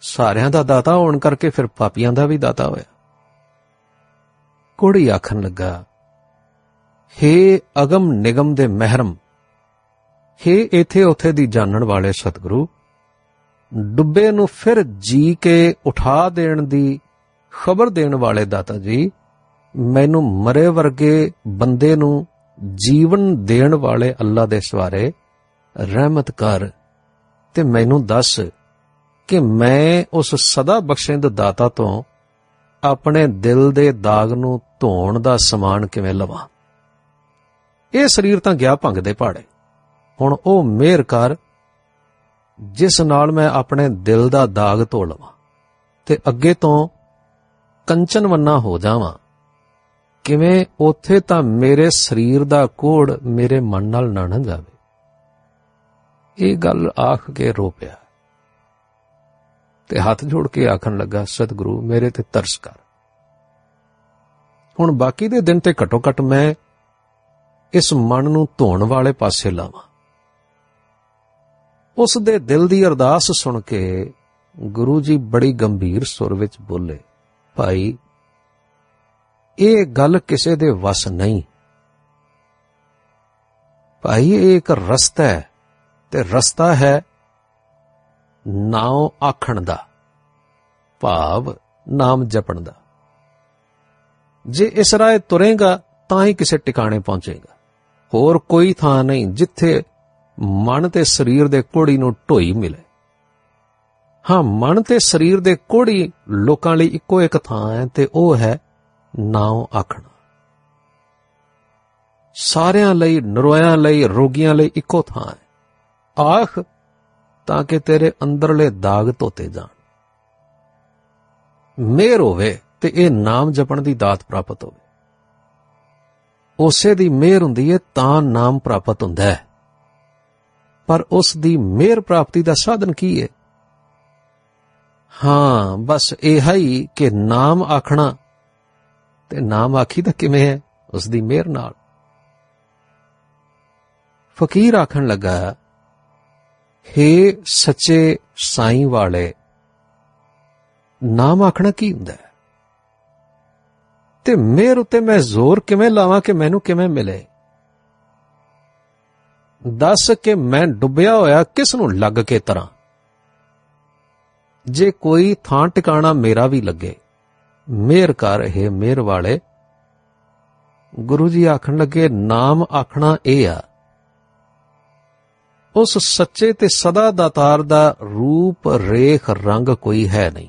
ਸਾਰਿਆਂ ਦਾ ਦਾਤਾ ਹੋਣ ਕਰਕੇ ਫਿਰ ਪਾਪੀਆਂ ਦਾ ਵੀ ਦਾਤਾ ਹੋਇਆ। ਕੋੜੀ ਆਖਣ ਲੱਗਾ, ਹੇ ਅਗਮ ਨਿਗਮ ਦੇ ਮਹਿਰਮ, ਹੇ ਇਥੇ ਉਥੇ ਦੀ ਜਾਣਨ ਵਾਲੇ ਸਤਿਗੁਰੂ, ਡੁੱਬੇ ਨੂੰ ਫਿਰ ਜੀ ਕੇ ਉਠਾ ਦੇਣ ਦੀ ਖਬਰ ਦੇਣ ਵਾਲੇ ਦਾਤਾ ਜੀ, ਮੈਨੂੰ ਮਰੇ ਵਰਗੇ ਬੰਦੇ ਨੂੰ ਜੀਵਨ ਦੇਣ ਵਾਲੇ ਅੱਲਾ ਦੇ ਸਵਾਰੇ ਰਹਿਮਤ ਕਰ ਤੇ ਮੈਨੂੰ ਦੱਸ ਕਿ ਮੈਂ ਉਸ ਸਦਾ ਬਖਸ਼ਿੰਦ ਦਾਤਾ ਤੋਂ ਆਪਣੇ ਦਿਲ ਦੇ ਦਾਗ ਨੂੰ ਧੋਣ ਦਾ ਸਮਾਨ ਕਿਵੇਂ ਲਵਾਂ? ਇਹ ਸਰੀਰ ਤਾਂ ਗਿਆ ਭੰਗ ਦੇ ਪਹਾੜੇ ਹੁਣ ਉਹ ਮਿਹਰ ਕਰ, ਜਿਸ ਨਾਲ ਮੈਂ ਆਪਣੇ ਦਿਲ ਦਾ ਦਾਗ ਧੋ ਲਵਾਂ ਤੇ ਅੱਗੇ ਤੋਂ ਕੰਚਨ ਵੰਨਾ ਹੋ ਜਾਵਾਂ। ਕਿਵੇਂ ਉੱਥੇ ਤਾਂ ਮੇਰੇ ਸਰੀਰ ਦਾ ਕੋੜ ਮੇਰੇ ਮਨ ਨਾਲ ਨਾ ਨਾ ਜਾਵੇ। ਇਹ ਗੱਲ ਆਖ ਕੇ ਰੋ ਪਿਆ। ਤੇ ਹੱਥ ਜੋੜ ਕੇ ਆਖਣ ਲੱਗਾ, ਸਤਿਗੁਰੂ, ਮੇਰੇ ਤੇ ਤਰਸ ਕਰ। ਹੁਣ ਬਾਕੀ ਦੇ ਦਿਨ ਤੇ ਘਟੋ ਘਟ ਮੈਂ ਇਸ ਮਨ ਨੂੰ ਧੋਣ ਵਾਲੇ ਪਾਸੇ ਲਾਵਾਂ। ਉਸ ਦੇ ਦਿਲ ਦੀ ਅਰਦਾਸ ਸੁਣ ਕੇ ਗੁਰੂ ਜੀ ਬੜੀ ਗੰਭੀਰ ਸੁਰ ਵਿੱਚ ਬੋਲੇ ਭਾਈ, ਇਹ ਗੱਲ ਕਿਸੇ ਦੇ ਵਸ ਨਹੀਂ। ਭਾਈ, ਇਹ ਇੱਕ ਰਸਤਾ ਹੈ ਤੇ ਰਸਤਾ ਹੈ ਨਾਮ ਆਖਣ ਦਾ, ਭਾਵ ਨਾਮ ਜਪਣ ਦਾ। ਜੇ ਇਸ ਰਾਏ ਤੁਰੇਗਾ, ਤਾਂ ਹੀ ਕਿਸੇ ਟਿਕਾਣੇ ਪਹੁੰਚੇਗਾ। ਹੋਰ ਕੋਈ ਥਾਂ ਨਹੀਂ ਜਿੱਥੇ ਮਨ ਤੇ ਸਰੀਰ ਦੇ ਕੋੜੀ ਨੂੰ ਢੋਈ ਮਿਲੇ। ਹਾਂ, ਮਨ ਤੇ ਸਰੀਰ ਦੇ ਕੋੜੀ ਲੋਕਾਂ ਲਈ ਇੱਕੋ ਇੱਕ ਥਾਂ ਹੈ ਤੇ ਉਹ ਹੈ ਨਾਮ ਆਖਣਾ। ਸਾਰਿਆਂ ਲਈ, ਨਰੋਇਆਂ ਲਈ, ਰੋਗੀਆਂ ਲਈ ਇੱਕੋ ਥਾਂ ਹੈ। ਆਖ, ਤਾਂ ਕਿ ਤੇਰੇ ਅੰਦਰਲੇ ਦਾਗ ਧੋਤੇ ਜਾਣ। ਮੇਰ ਹੋਵੇ ਤੇ ਇਹ ਨਾਮ ਜਪਣ ਦੀ ਦਾਤ ਪ੍ਰਾਪਤ ਹੋਵੇ। ਉਸੇ ਦੀ ਮਿਹਰ ਹੁੰਦੀ ਹੈ ਤਾਂ ਨਾਮ ਪ੍ਰਾਪਤ ਹੁੰਦਾ ਹੈ। ਪਰ ਉਸ ਦੀ ਮਿਹਰ ਪ੍ਰਾਪਤੀ ਦਾ ਸਾਧਨ ਕੀ ਹੈ ਹਾਂ, ਬਸ ਇਹ ਹੀ ਕਿ ਨਾਮ ਆਖਣਾ। ਤੇ ਨਾਮ ਆਖੀ ਤਾਂ ਕਿਵੇਂ ਹੈ? ਉਸ ਦੀ ਮਿਹਰ ਨਾਲ। ਫਕੀਰ ਆਖਣ ਲੱਗਾ, ਹੇ ਸੱਚੇ ਸਾਈਂ ਵਾਲੇ, ਨਾਮ ਆਖਣਾ ਕੀ ਹੁੰਦਾ ਹੈ? ਤੇ ਮੇਰ ਉਤੇ ਮੈਂ ਜ਼ੋਰ ਕਿਵੇਂ ਲਾਵਾਂ ਕਿ ਮੈਨੂੰ ਕਿਵੇਂ ਮਿਲੇ? ਦੱਸ ਕਿ ਮੈਂ ਡੁੱਬਿਆ ਹੋਇਆ ਕਿਸ ਨੂੰ ਲੱਗ ਕੇ ਤਰਾਂ? ਜੇ ਕੋਈ ਥਾਂ ਟਿਕਾਣਾ ਮੇਰਾ ਵੀ ਲੱਗੇ, ਮੇਰ ਕਰ ਹੈ ਮੇਰ ਵਾਲੇ। ਗੁਰੂ ਜੀ ਆਖਣ ਲੱਗੇ, ਨਾਮ ਆਖਣਾ ਇਹ ਆ, ਉਸ ਸੱਚੇ ਤੇ ਸਦਾ ਦਾਤਾਰ ਦਾ ਰੂਪ, ਰੇਖ, ਰੰਗ ਕੋਈ ਹੈ ਨਹੀਂ।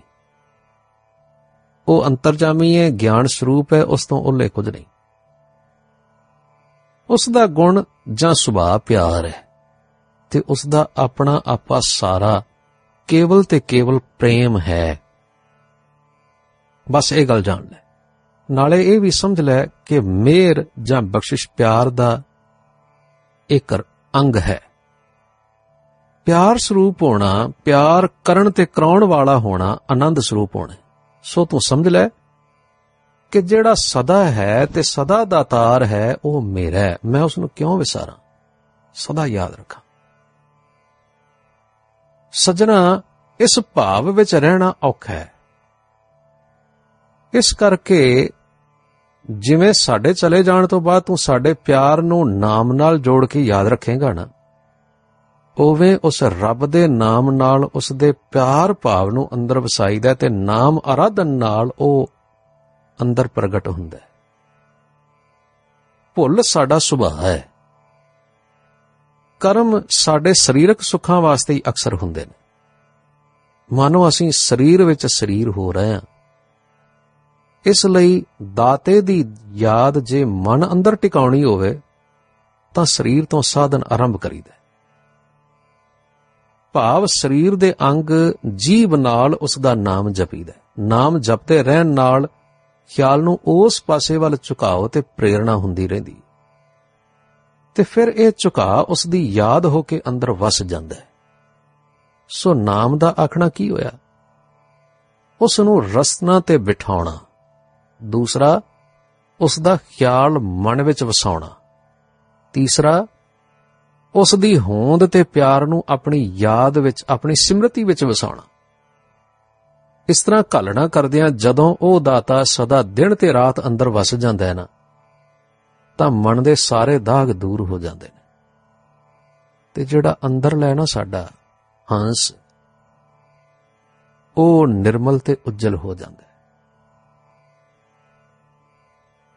ਉਹ ਅੰਤਰਜਾਮੀ ਹੈ, ਗਿਆਨ ਸਰੂਪ ਹੈ, ਉਸ ਤੋਂ ਉੱਲੇ ਕੁਝ ਨਹੀਂ। ਉਸ ਦਾ ਗੁਣ ਜਾਂ ਸੁਭਾਅ ਪਿਆਰ ਹੈ ਤੇ ਉਸ ਦਾ ਆਪਣਾ ਆਪਾ ਸਾਰਾ ਕੇਵਲ ਤੇ ਕੇਵਲ ਪ੍ਰੇਮ ਹੈ। ਬਸ ਇਹ ਗੱਲ ਜਾਣ ਲੈ। ਨਾਲੇ ਇਹ ਵੀ ਸਮਝ ਲੈ ਕਿ ਮੇਰ ਜਾਂ ਬਖਸ਼ਿਸ਼ ਪਿਆਰ ਦਾ ਇੱਕ ਅੰਗ ਹੈ। ਪਿਆਰ ਸਰੂਪ ਹੋਣਾ, ਪਿਆਰ ਕਰਨ ਤੇ ਕਰਾਉਣ ਵਾਲਾ ਹੋਣਾ ਆਨੰਦ ਸਰੂਪ ਹੋਣਾ। ਸੋ ਤੂੰ ਸਮਝ ਲੈ ਕਿ ਜਿਹੜਾ ਸਦਾ ਹੈ ਤੇ ਸਦਾ ਦਾਤਾਰ ਹੈ, ਉਹ ਮੇਰਾ ਹੈ। ਮੈਂ ਉਸ ਨੂੰ ਕਿਉਂ ਵਿਸਾਰਾਂ? ਸਦਾ ਯਾਦ ਰੱਖਾਂ। ਸਜਣਾ, ਇਸ ਭਾਵ ਵਿੱਚ ਰਹਿਣਾ ਔਖਾ ਹੈ। ਇਸ ਕਰਕੇ ਜਿਵੇਂ ਸਾਡੇ ਚਲੇ ਜਾਣ ਤੋਂ ਬਾਅਦ ਤੂੰ ਸਾਡੇ ਪਿਆਰ ਨੂੰ ਨਾਮ ਨਾਲ ਜੋੜ ਕੇ ਯਾਦ ਰੱਖੇਗਾ ਨਾ, ਉਵੇਂ ਉਸ ਰੱਬ ਦੇ ਨਾਮ ਨਾਲ ਉਸ ਦੇ ਪਿਆਰ ਭਾਵ ਨੂੰ ਅੰਦਰ ਵਸਾਈਦਾ ਤੇ ਨਾਮ ਆਰਾਧਨ ਨਾਲ ਉਹ ਅੰਦਰ ਪ੍ਰਗਟ ਹੁੰਦਾ ਹੈ। ਭੁੱਲ ਸਾਡਾ ਸੁਭਾਅ ਹੈ। ਕਰਮ ਸਾਡੇ ਸਰੀਰਕ ਸੁੱਖਾਂ ਵਾਸਤੇ ਹੀ ਅਕਸਰ ਹੁੰਦੇ ਨੇ। ਮਾਨੋ, ਅਸੀਂ ਸਰੀਰ ਵਿੱਚ ਸਰੀਰ ਹੋ ਰਹੇ ਹਾਂ। ਇਸ ਲਈ ਦਾਤੇ ਦੀ ਯਾਦ ਜੇ ਮਨ ਅੰਦਰ ਟਿਕਾਉਣੀ ਹੋਵੇ, ਤਾਂ ਸਰੀਰ ਤੋਂ ਸਾਧਨ ਆਰੰਭ ਕਰੀਦਾ ਭਾਵ ਸਰੀਰ ਦੇ ਅੰਗ ਜੀਵ ਨਾਲ ਉਸ ਦਾ ਨਾਮ ਜਪੀਦਾ ਨਾਮ ਜਪਤੇ ਰਹਿਣ ਨਾਲ ਖਿਆਲ ਨੂੰ ਉਸ ਪਾਸੇ ਵੱਲ ਝੁਕਾਓ ਤੇ ਪ੍ਰੇਰਣਾ ਹੁੰਦੀ ਰਹਿੰਦੀ ਤੇ ਫਿਰ ਇਹ ਝੁਕਾ ਉਸ ਦੀ ਯਾਦ ਹੋ ਕੇ ਅੰਦਰ ਵਸ ਜਾਂਦਾ ਹੈ। ਸੋ ਨਾਮ ਦਾ ਆਖਣਾ ਕੀ ਹੋਇਆ? ਉਸ ਨੂੰ ਰਸਨਾ ਤੇ ਬਿਠਾਉਣਾ, ਦੂਸਰਾ ਉਸ ਦਾ ਖਿਆਲ ਮਨ ਵਿੱਚ ਵਸਾਉਣਾ, ਤੀਸਰਾ ਉਸ ਦੀ ਹੋਂਦ ਤੇ ਪਿਆਰ ਨੂੰ ਆਪਣੀ ਯਾਦ ਵਿੱਚ, ਆਪਣੀ ਸਿਮਰਤੀ ਵਿੱਚ ਵਸਾਉਣਾ। ਇਸ ਤਰ੍ਹਾਂ ਘਾਲਣਾ ਕਰਦਿਆਂ ਜਦੋਂ ਉਹ ਦਾਤਾ ਸਦਾ ਦਿਨ ਤੇ ਰਾਤ ਅੰਦਰ ਵਸ ਜਾਂਦਾ ਹੈ ਨਾ ਤਾਂ ਮਨ ਦੇ ਸਾਰੇ ਦਾਗ ਦੂਰ ਹੋ ਜਾਂਦੇ ਨੇ। ਤੇ ਜਿਹੜਾ ਅੰਦਰ ਲੈਣਾ ਸਾਡਾ ਹੰਸ, ਉਹ ਨਿਰਮਲ ਤੇ ਉਜਲ ਹੋ ਜਾਂਦਾ ਹੈ।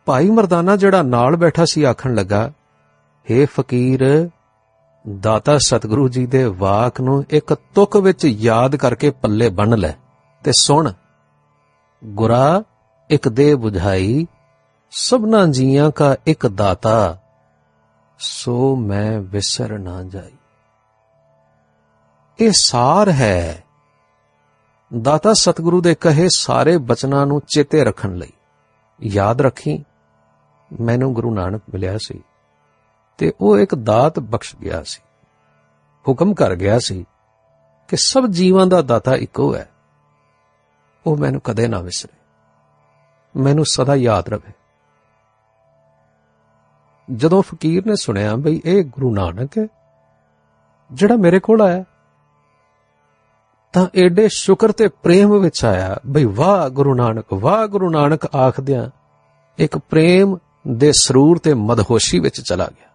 ਭਾਈ ਮਰਦਾਨਾ ਜਿਹੜਾ ਨਾਲ ਬੈਠਾ ਸੀ ਆਖਣ ਲੱਗਾ हे ਫਕੀਰ, ਦਾਤਾ ਸਤਿਗੁਰੂ ਜੀ ਦੇ ਵਾਕ ਨੂੰ ਇੱਕ ਤੁਕ ਵਿੱਚ ਯਾਦ ਕਰਕੇ ਪੱਲੇ ਬੰਨ ਲੈ ਤੇ ਸੁਣ। ਗੁਰਾ, ਇੱਕ ਦੇ 부ਝਾਈ ਸਭਨਾ ਜੀਆਂ ਕਾ ਇੱਕ ਦਾਤਾ, ਸੋ ਮੈਂ ਵਿਸਰ ਨਾ ਜਾਈ। ਇਹ ਸਾਰ ਹੈ। ਦਾਤਾ ਸਤਿਗੁਰੂ ਦੇ ਕਹੇ ਸਾਰੇ ਬਚਨਾਂ ਨੂੰ ਚੇਤੇ ਰੱਖਣ ਲਈ। ਯਾਦ ਰੱਖੀ, ਮੈਨੂੰ ਗੁਰੂ ਨਾਨਕ ਮਿਲਿਆ ਸੀ ਤੇ ਉਹ ਇੱਕ ਦਾਤ ਬਖਸ਼ ਗਿਆ ਸੀ। ਹੁਕਮ ਕਰ ਗਿਆ ਸੀ ਕਿ ਸਭ ਜੀਵਾਂ ਦਾ ਦਾਤਾ ਇੱਕੋ ਹੈ। ਉਹ ਮੈਨੂੰ ਕਦੇ ਨਾ ਵਿਸਰੇ। ਮੈਨੂੰ ਸਦਾ ਯਾਦ ਰਵੇ ਜਦੋਂ ਫਕੀਰ ਨੇ ਸੁਣਿਆ ਬਈ ਇਹ ਗੁਰੂ ਨਾਨਕ ਹੈ, ਜਿਹੜਾ ਮੇਰੇ ਕੋਲ ਆਇਆ, ਤਾਂ ਏਡੇ ਸ਼ੁਕਰ ਤੇ ਪ੍ਰੇਮ ਵਿੱਚ ਆਇਆ, ਬਈ ਵਾਹ ਗੁਰੂ ਨਾਨਕ, ਵਾਹ ਗੁਰੂ ਨਾਨਕ ਆਖਦਿਆਂ ਇੱਕ ਪ੍ਰੇਮ ਦੇ ਸਰੂਰ ਤੇ ਮਦਹੋਸ਼ੀ ਵਿੱਚ ਚਲਾ ਗਿਆ।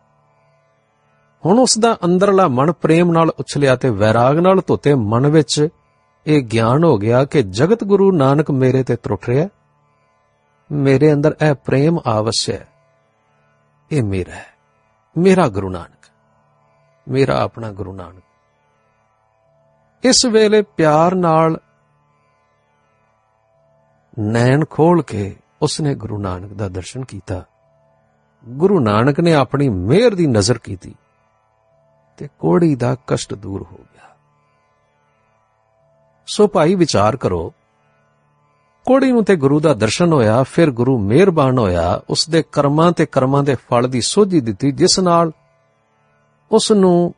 ਹੁਣ ਉਸ ਦਾ ਅੰਦਰਲਾ ਮਨ ਪ੍ਰੇਮ ਨਾਲ ਉਛਲਿਆ ਤੇ ਵੈਰਾਗ ਨਾਲ ਧੋਤੇ ਮਨ ਵਿੱਚ ਇਹ ਗਿਆਨ ਹੋ ਗਿਆ ਕਿ ਜਗਤ ਗੁਰੂ ਨਾਨਕ ਮੇਰੇ ਤੇ ਤਰੁੱਟ ਰਿਹਾ ਮੇਰੇ ਅੰਦਰ ਇਹ ਪ੍ਰੇਮ ਆਵਸ਼ਯ ਹੈ। ਇਹ ਮੇਰਾ ਹੈ। ਮੇਰਾ ਗੁਰੂ ਨਾਨਕ। ਮੇਰਾ ਆਪਣਾ ਗੁਰੂ ਨਾਨਕ। ਇਸ ਵੇਲੇ ਪਿਆਰ ਨਾਲ ਨੈਣ ਖੋਲ ਕੇ ਉਸਨੇ ਗੁਰੂ ਨਾਨਕ ਦਾ ਦਰਸ਼ਨ ਕੀਤਾ। ਗੁਰੂ ਨਾਨਕ ਨੇ ਆਪਣੀ ਮਿਹਰ ਦੀ ਨਜ਼ਰ ਕੀਤੀ ਤੇ ਕੋੜੀ ਦਾ ਕਸ਼ਟ ਦੂਰ ਹੋ ਗਿਆ। ਸੋ ਭਾਈ ਵਿਚਾਰ ਕਰੋ ਕੋੜੀ ਨੂੰ ਤੇ ਗੁਰੂ ਦਾ ਦਰਸ਼ਨ ਹੋਇਆ, ਫਿਰ ਗੁਰੂ ਮਿਹਰਬਾਨ ਹੋਇਆ ਉਸ ਦੇ ਕਰਮਾਂ ਤੇ ਕਰਮਾਂ ਦੇ ਫਲ ਦੀ ਸੋਝੀ ਦਿੱਤੀ, ਜਿਸ ਨਾਲ ਉਸ ਨੂੰ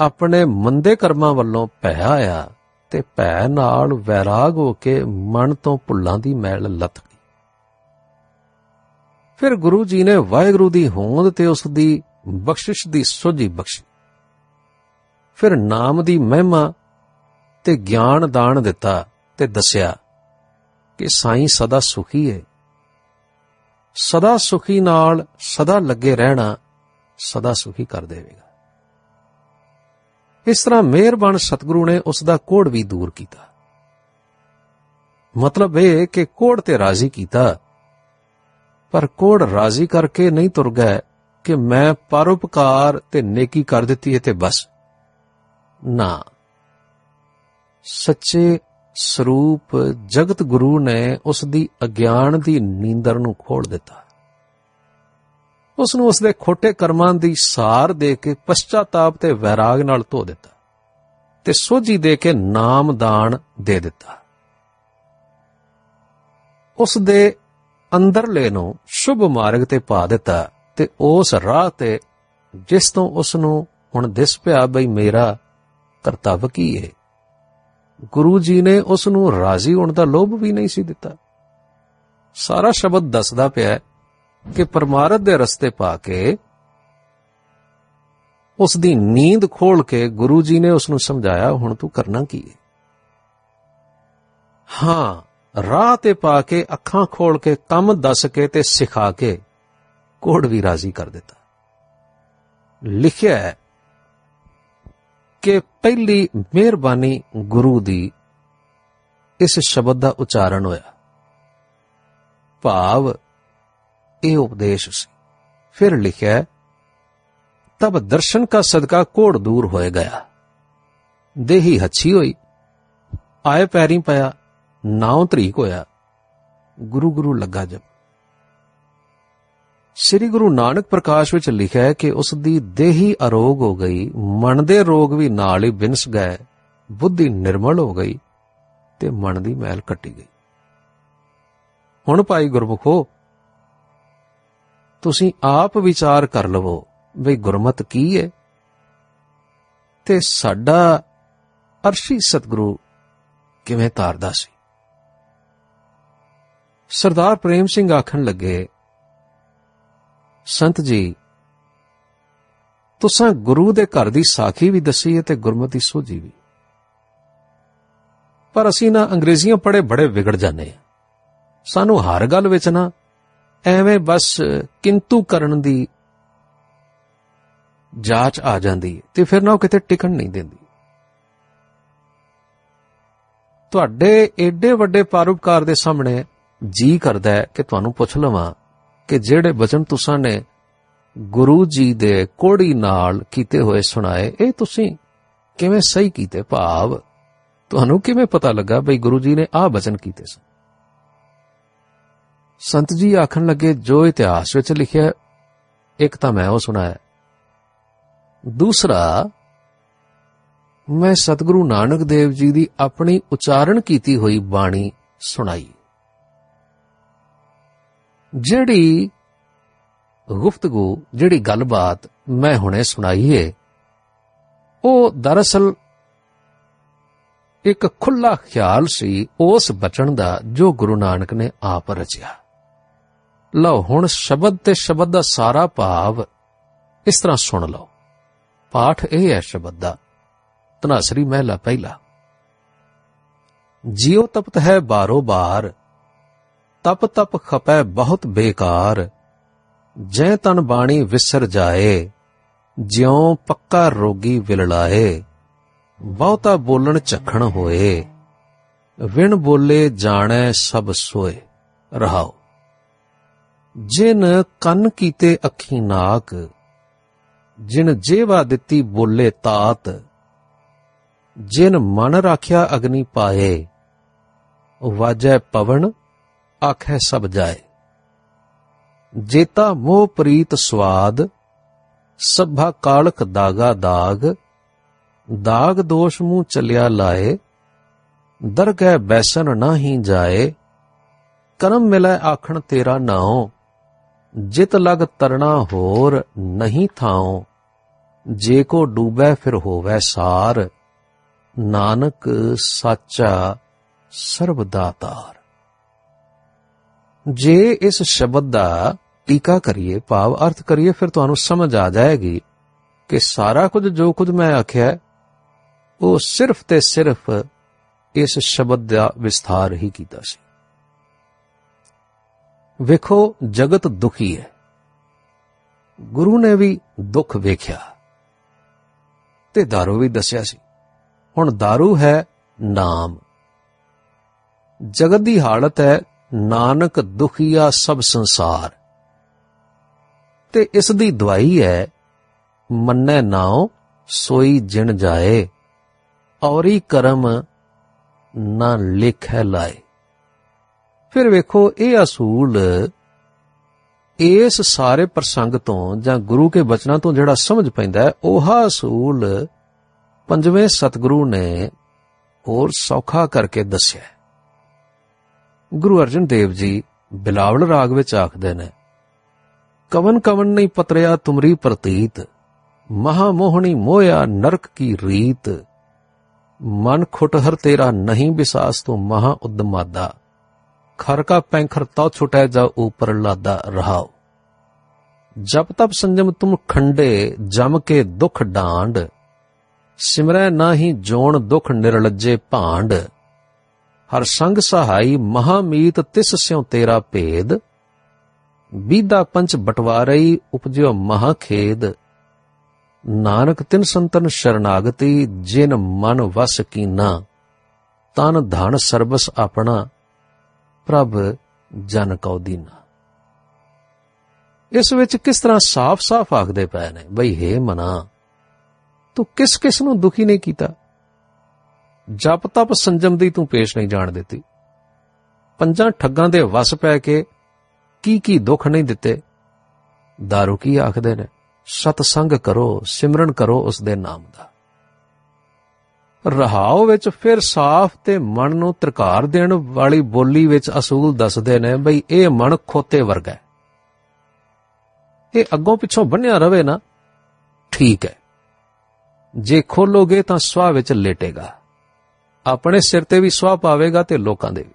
ਆਪਣੇ ਮੰਦੇ ਕਰਮਾਂ ਵੱਲੋਂ ਭੈ ਆਇਆ ਤੇ ਭੈ ਨਾਲ ਵੈਰਾਗ ਹੋ ਕੇ ਮਨ ਤੋਂ ਭੁੱਲਾਂ ਦੀ ਮੈਲ ਲੱਥ ਗਈ। ਫਿਰ ਗੁਰੂ ਜੀ ਨੇ ਵਾਹਿਗੁਰੂ ਦੀ ਹੋਂਦ ਤੇ ਉਸ ਦੀ ਬਖਸ਼ਿਸ਼ ਦੀ ਸੋਝੀ ਬਖਸ਼ੀ। ਫਿਰ ਨਾਮ ਦੀ ਮਹਿਮਾ ਤੇ ਗਿਆਨ ਦਾਨ ਦਿੱਤਾ ਤੇ ਦੱਸਿਆ ਕਿ ਸਾਈਂ ਸਦਾ ਸੁਖੀ ਹੈ ਸਦਾ ਸੁਖੀ ਨਾਲ ਸਦਾ ਲੱਗੇ ਰਹਿਣਾ ਸਦਾ ਸੁਖੀ ਕਰ ਦੇਵੇਗਾ। ਇਸ ਤਰ੍ਹਾਂ ਮਿਹਰਬਾਨ ਸਤਿਗੁਰੂ ਨੇ ਉਸ ਦਾ ਕੋੜ ਵੀ ਦੂਰ ਕੀਤਾ। ਮਤਲਬ ਇਹ ਕਿ ਕੋੜ ਤੇ ਰਾਜ਼ੀ ਕੀਤਾ, ਪਰ ਕੋੜ ਰਾਜ਼ੀ ਕਰਕੇ ਨਹੀਂ ਤੁਰ ਗਏ ਕਿ ਮੈਂ ਪਰਉਪਕਾਰ ਤੇ ਨੇਕੀ ਕਰ ਦਿੱਤੀ ਹੈ ਤੇ ਬਸ। ਨਾ। ਸੱਚੇ ਸਰੂਪ ਜਗਤ ਗੁਰੂ ਨੇ ਉਸ ਦੀ ਅਗਿਆਨ ਦੀ ਨੀਂਦਰ ਨੂੰ ਖੋਲ ਦਿੱਤਾ। ਉਸ ਨੂੰ ਉਸ ਦੇ ਖੋਟੇ ਕਰਮਾਂ ਦੀ ਸਾਰ ਦੇ ਕੇ ਪਛਤਾਤਾਪ ਤੇ ਵੈਰਾਗ ਨਾਲ ਧੋ ਦਿੱਤਾ ਤੇ ਸੋਝੀ ਦੇ ਕੇ ਨਾਮ ਦਾਨ ਦੇ ਦਿੱਤਾ। ਉਸ ਦੇ ਅੰਦਰਲੇ ਨੂੰ ਸ਼ੁਭ ਮਾਰਗ ਤੇ ਪਾ ਦਿੱਤਾ ਤੇ ਉਸ ਰਾਹ ਤੇ ਜਿਸ ਤੋਂ ਉਸ ਨੂੰ ਹੁਣ ਦਿਸ ਪਿਆ ਬਈ ਮੇਰਾ ਕਰਤੱਵ ਕੀ ਹੈ ਗੁਰੂ ਜੀ ਨੇ ਉਸ ਨੂੰ ਰਾਜ਼ੀ ਹੋਣ ਦਾ ਲੋਭ ਵੀ ਨਹੀਂ ਸੀ ਦਿੱਤਾ। ਸਾਰਾ ਸ਼ਬਦ ਦੱਸਦਾ ਪਿਆ ਕਿ ਪਰਮਾਰਥ ਦੇ ਰਸਤੇ ਪਾ ਕੇ ਉਸ ਦੀ ਨੀਂਦ ਖੋਲ ਕੇ ਗੁਰੂ ਜੀ ਨੇ ਉਸ ਨੂੰ ਸਮਝਾਇਆ, ਹੁਣ ਤੂੰ ਕਰਨਾ ਕੀ ਹੈ? ਹਾਂ, ਰਾਹ ਤੇ ਪਾ ਕੇ, ਅੱਖਾਂ ਖੋਲ ਕੇ, ਕੰਮ ਦੱਸ ਕੇ ਤੇ ਸਿਖਾ ਕੇ ਕੋੜ ਵੀ ਰਾਜ਼ੀ ਕਰ ਦਿੱਤਾ। ਲਿਖਿਆ ਹੈ ਕਿ ਪਹਿਲੀ ਮਿਹਰਬਾਨੀ ਗੁਰੂ ਦੀ ਇਸ ਸ਼ਬਦ ਦਾ ਉਚਾਰਨ ਹੋਇਆ ਭਾਵ ਇਹ ਉਪਦੇਸ਼ ਸੀ फिर लिखा है तब दर्शन का सदका कोड़ दूर होए गया देही हच्छी होई आए पैरी पाया नाव तरीक होया गुरु गुरु लगा जब ਸ੍ਰੀ ਗੁਰੂ ਨਾਨਕ ਪ੍ਰਕਾਸ਼ ਵਿੱਚ ਲਿਖਿਆ ਹੈ ਕਿ ਉਸ ਦੀ ਦੇਹੀ ਅਰੋਗ ਹੋ ਗਈ ਮਨ ਦੇ ਰੋਗ ਵੀ ਨਾਲ ਹੀ ਬਿਨਸ ਗਏ, ਬੁੱਧੀ ਨਿਰਮਲ ਹੋ ਗਈ ਤੇ ਮਨ ਦੀ ਮੈਲ ਕੱਟੀ ਗਈ। ਹੁਣ ਭਾਈ ਗੁਰਮੁਖੋ, ਤੁਸੀਂ ਆਪ ਵਿਚਾਰ ਕਰ ਲਵੋ ਵੀ ਗੁਰਮਤ ਕੀ ਹੈ ਤੇ ਸਾਡਾ ਅਰਸ਼ੀ ਸਤਿਗੁਰੂ ਕਿਵੇਂ ਤਾਰਦਾ ਸੀ? ਸਰਦਾਰ ਪ੍ਰੇਮ ਸਿੰਘ ਆਖਣ ਲੱਗੇ ਸੰਤ ਜੀ, ਤੁਸਾਂ ਗੁਰੂ ਦੇ ਘਰ ਦੀ ਸਾਖੀ ਵੀ ਦੱਸੀ ਹੈ ਤੇ ਗੁਰਮਤਿ ਸੋਝੀ ਵੀ। ਪਰ ਅਸੀਂ ਨਾ ਅੰਗਰੇਜ਼ੀਆਂ ਪੜੇ ਬੜੇ ਵਿਗੜ ਜਾਂਦੇ ਆ ਸਾਨੂੰ ਹਰ ਗੱਲ ਵਿੱਚ ਨਾ ਐਵੇਂ ਬਸ ਕਿੰਤੂ ਕਰਨ ਦੀ ਜਾਂਚ ਆ ਜਾਂਦੀ ਹੈ ਤੇ ਫਿਰ ਨਾ ਉਹ ਕਿਤੇ ਟਿਕਣ ਨਹੀਂ ਦਿੰਦੀ। ਤੁਹਾਡੇ ਏਡੇ ਵੱਡੇ ਪਰਉਪਕਾਰ ਦੇ ਸਾਹਮਣੇ ਜੀ ਕਰਦਾ ਹੈ ਕਿ ਤੁਹਾਨੂੰ ਪੁੱਛ ਲਵਾਂ ਕਿ ਜਿਹੜੇ ਬਚਨ ਤੁਸਾਂ ਨੇ ਗੁਰੂ ਜੀ ਦੇ ਕੋੜੀ ਨਾਲ ਕੀਤੇ ਹੋਏ ਸੁਣਾਏ, ਇਹ ਤੁਸੀਂ ਕਿਵੇਂ ਸਹੀ ਕੀਤੇ ਭਾਵ? ਤੁਹਾਨੂੰ ਕਿਵੇਂ ਪਤਾ ਲੱਗਾ ਬਈ ਗੁਰੂ ਜੀ ਨੇ ਆਹ ਬਚਨ ਕੀਤੇ ਸਨ? ਸੰਤ ਜੀ ਆਖਣ ਲੱਗੇ, ਜੋ ਇਤਿਹਾਸ ਵਿੱਚ ਲਿਖਿਆ, ਇੱਕ ਤਾਂ ਮੈਂ ਉਹ ਸੁਣਾਇਆ। ਦੂਸਰਾ, ਮੈਂ ਸਤਿਗੁਰੂ ਨਾਨਕ ਦੇਵ ਜੀ ਦੀ ਆਪਣੀ ਉਚਾਰਨ ਕੀਤੀ ਹੋਈ ਬਾਣੀ ਸੁਣਾਈ। ਜਿਹੜੀ ਗੁਫ਼ਤਗੂ, ਜਿਹੜੀ ਗੱਲਬਾਤ ਮੈਂ ਹੁਣੇ ਸੁਣਾਈ ਏ, ਉਹ ਦਰਅਸਲ ਇੱਕ ਖੁੱਲਾ ਖਿਆਲ ਸੀ ਉਸ ਬਚਨ ਦਾ ਜੋ ਗੁਰੂ ਨਾਨਕ ਨੇ ਆਪ ਰਚਿਆ। ਲਓ ਹੁਣ ਸ਼ਬਦ ਤੇ ਸ਼ਬਦ ਦਾ ਸਾਰਾ ਭਾਵ ਇਸ ਤਰ੍ਹਾਂ ਸੁਣ ਲਓ। ਪਾਠ ਇਹ ਹੈ ਸ਼ਬਦ ਦਾ। ਤਨਾਸਰੀ ਮਹਿਲਾ ਪਹਿਲਾ। ਜਿਉ ਤਪਤ ਹੈ ਬਾਰੋ ਬਾਰ ਤਪ ਤਪ ਖਪੈ ਬਹੁਤ ਬੇਕਾਰ। ਜੈ ਤਨ ਬਾਣੀ ਵਿਸਰ ਜਾਏ, ਜਿਉ ਪੱਕਾ ਰੋਗੀ ਵਿਲੜਾਏ। ਬਹੁਤਾ ਬੋਲਣ ਝਖਣ ਹੋਏ, ਵਿਣ ਬੋਲੇ ਜਾਣੈ ਸਭ ਸੋਏ। ਰਹਾਓ। ਜਿਨ ਕੰਨ ਕੀਤੇ ਅੱਖੀ ਨਾਕ, ਜਿਨ ਜੇਵਾ ਦਿੱਤੀ ਬੋਲੇ ਤਾਤ, ਜਿਨ ਮਨ ਰਾਖਿਆ ਅਗਨੀ ਪਾਏ, ਵਾਜੈ ਪਵਨ ਆਖੈ ਸਭ ਜਾਏ। ਜੇਤਾ ਮੋਹ ਪ੍ਰੀਤ ਸਵਾਦ, ਸਭਾ ਕਾਲਖ ਦਾਗਾ ਦਾਗ ਦਾਗ ਦੋਸ਼ ਮੂੰ ਚੱਲਿਆ ਲਾਏ, ਦਰਗਹਿ ਬੈਸਨ ਨਾਹੀ ਜਾਏ, ਕਰਮ ਮਿਲੈ ਆਖਣ ਤੇਰਾ ਨਾਉ, ਜਿਤ ਲਗ ਤਰਣਾ ਹੋਰ ਨਹੀਂ ਥਾਉ, ਜੇ ਕੋ ਡੂਬੈ ਫਿਰ ਹੋਵੈ ਸਾਰ, ਨਾਨਕ ਸਾਚਾ ਸਰਬ ਦਾਤਾਰ ਜੇ ਇਸ ਸ਼ਬਦ ਦਾ ਟੀਕਾ ਕਰੀਏ ਭਾਵ ਅਰਥ ਕਰੀਏ ਫਿਰ ਤੁਹਾਨੂੰ ਸਮਝ ਆ ਜਾਏਗੀ ਕਿ ਸਾਰਾ ਕੁਝ ਜੋ ਕੁਝ ਮੈਂ ਆਖਿਆ ਉਹ ਸਿਰਫ ਤੇ ਸਿਰਫ ਇਸ ਸ਼ਬਦ ਦਾ ਵਿਸਥਾਰ ਹੀ ਕੀਤਾ ਸੀ ਵੇਖੋ ਜਗਤ ਦੁਖੀ ਹੈ ਗੁਰੂ ਨੇ ਵੀ ਦੁੱਖ ਵੇਖਿਆ ਤੇ दारू ਵੀ ਦੱਸਿਆ ਸੀ ਹੁਣ दारू ਹੈ ਨਾਮ ਜਗਤ ਦੀ ਹਾਲਤ ਹੈ ਨਾਨਕ ਦੁਖੀਆ ਸਭ ਸੰਸਾਰ। ਤੇ ਇਸ ਦੀ ਦਵਾਈ ਹੈ, ਮੰਨੈ ਨਾਉ, ਸੋਈ ਜਿਣ ਜਾਏ, ਔਰੀ ਕਰਮ ਨਾ ਲਿਖੈ ਲਾਏ। ਫਿਰ ਵੇਖੋ, ਇਹ ਅਸੂਲ ਇਸ ਸਾਰੇ ਪ੍ਰਸੰਗ ਤੋਂ ਜਾਂ ਗੁਰੂ ਕੇ ਬਚਨਾਂ ਤੋਂ ਜਿਹੜਾ ਸਮਝ ਪੈਂਦਾ ਹੈ, ਉਹ ਅਸੂਲ ਪੰਜਵੇਂ ਸਤਿਗੁਰੂ ਨੇ ਹੋਰ ਸੌਖਾ ਕਰਕੇ ਦੱਸਿਆ ਗੁਰੂ ਅਰਜਨ ਦੇਵ ਜੀ ਬਿਲਾਵਲ ਰਾਗ ਵਿੱਚ ਆਖਦੇ ਨੇ, ਕਵਨ ਕਵਨ ਨਹੀਂ ਪਤਰਿਆ ਤੁਮਰੀ ਪ੍ਰਤੀਤ ਮਹਾ ਮੋਹਣੀ ਮੋਇਆ ਨਰਕ ਕੀ ਰੀਤ, ਮਨ ਖੁਟਹਰ ਤੇਰਾ ਨਹੀਂ ਵਿਸਾਸ ਤੋਂ ਮਹਾ ਉਦਮਾਦਾ, ਖਰ ਕਾ ਪੈਂਖਰ ਤਉ ਛੁਟੈ ਜਾ ਉਪਰ ਲਾਦਾ ਰਹਾਓ ਜਬ ਤਬ ਸੰਜਮ ਤੁਮ ਖੰਡੇ, ਜਮ ਕੇ ਦੁਖ ਡਾਂਡ, ਸਿਮਰੈ ਨਾਹੀ ਜੋਣ ਦੁਖ ਨਿਰਲਜੇ ਭਾਂਡ ਹਰ ਸੰਗ ਸਹਾਈ ਮਹਾਮੀਤ ਤਿਸ ਸਿਉ ਤੇਰਾ ਭੇਦ। ਬੀਦਾ ਪੰਚ ਬਟਵਾਰਈ ਉਪਜਿਓ ਮਹਾ ਖੇਦ ਨਾਨਕ ਤਿਨ ਸੰਤਨ ਸ਼ਰਨਾਗਤੀ, ਜਿਨ ਮਨ ਵਸ ਕੀਨਾ। ਤਨ ਧਨ ਸਰਬਸ ਆਪਣਾ, ਪ੍ਰਭ ਜਨ ਕਉ ਦੀਨਾ। ਇਸ ਵਿੱਚ ਕਿਸ ਤਰ੍ਹਾਂ ਸਾਫ਼-ਸਾਫ਼ ਆਖਦੇ ਪਏ ਨੇ, ਬਈ ਹੇ ਮਨਾ, ਤੂੰ ਕਿਸ ਕਿਸ ਨੂੰ ਦੁਖੀ ਨਹੀਂ ਕੀਤਾ? ਜਪ ਤਪ ਸੰਜਮ ਦੀ ਤੂੰ ਪੇਸ਼ ਨਹੀਂ ਜਾਣ ਦਿੱਤੀ। ਪੰਜਾਂ ਠੱਗਾਂ ਦੇ ਵਸ ਪੈ ਕੇ ਕੀ ਕੀ ਦੁੱਖ ਨਹੀਂ ਦਿੱਤੇ। दारू ਕੀ ਆਖਦੇ ਨੇ? ਸਤ ਸੰਗ ਕਰੋ, ਸਿਮਰਨ ਕਰੋ ਉਸ ਦੇ ਨਾਮ ਦਾ। ਰਹਾਉ ਵਿੱਚ ਫਿਰ ਸਾਫ਼ ਤੇ ਮਨ ਨੂੰ ਤਰਕਾਰ ਦੇਣ ਵਾਲੀ ਬੋਲੀ ਵਿੱਚ ਅਸੂਲ ਦੱਸਦੇ ਨੇ ਬਈ ਇਹ ਮਨ ਖੋਤੇ ਵਰਗਾ ਹੈ। ਇਹ ਅੱਗੋਂ ਪਿੱਛੋਂ ਬੰਨਿਆ ਰਵੇ ਨਾ, ਠੀਕ ਹੈ। ਜੇ ਖੋਲੋਗੇ ਤਾਂ ਸਵਾ ਵਿੱਚ ਲੇਟੇਗਾ। ਆਪਣੇ ਸਿਰ ਤੇ ਵੀ ਸਵਾ ਪਾਵੇਗਾ ਤੇ ਲੋਕਾਂ ਦੇ ਵੀ।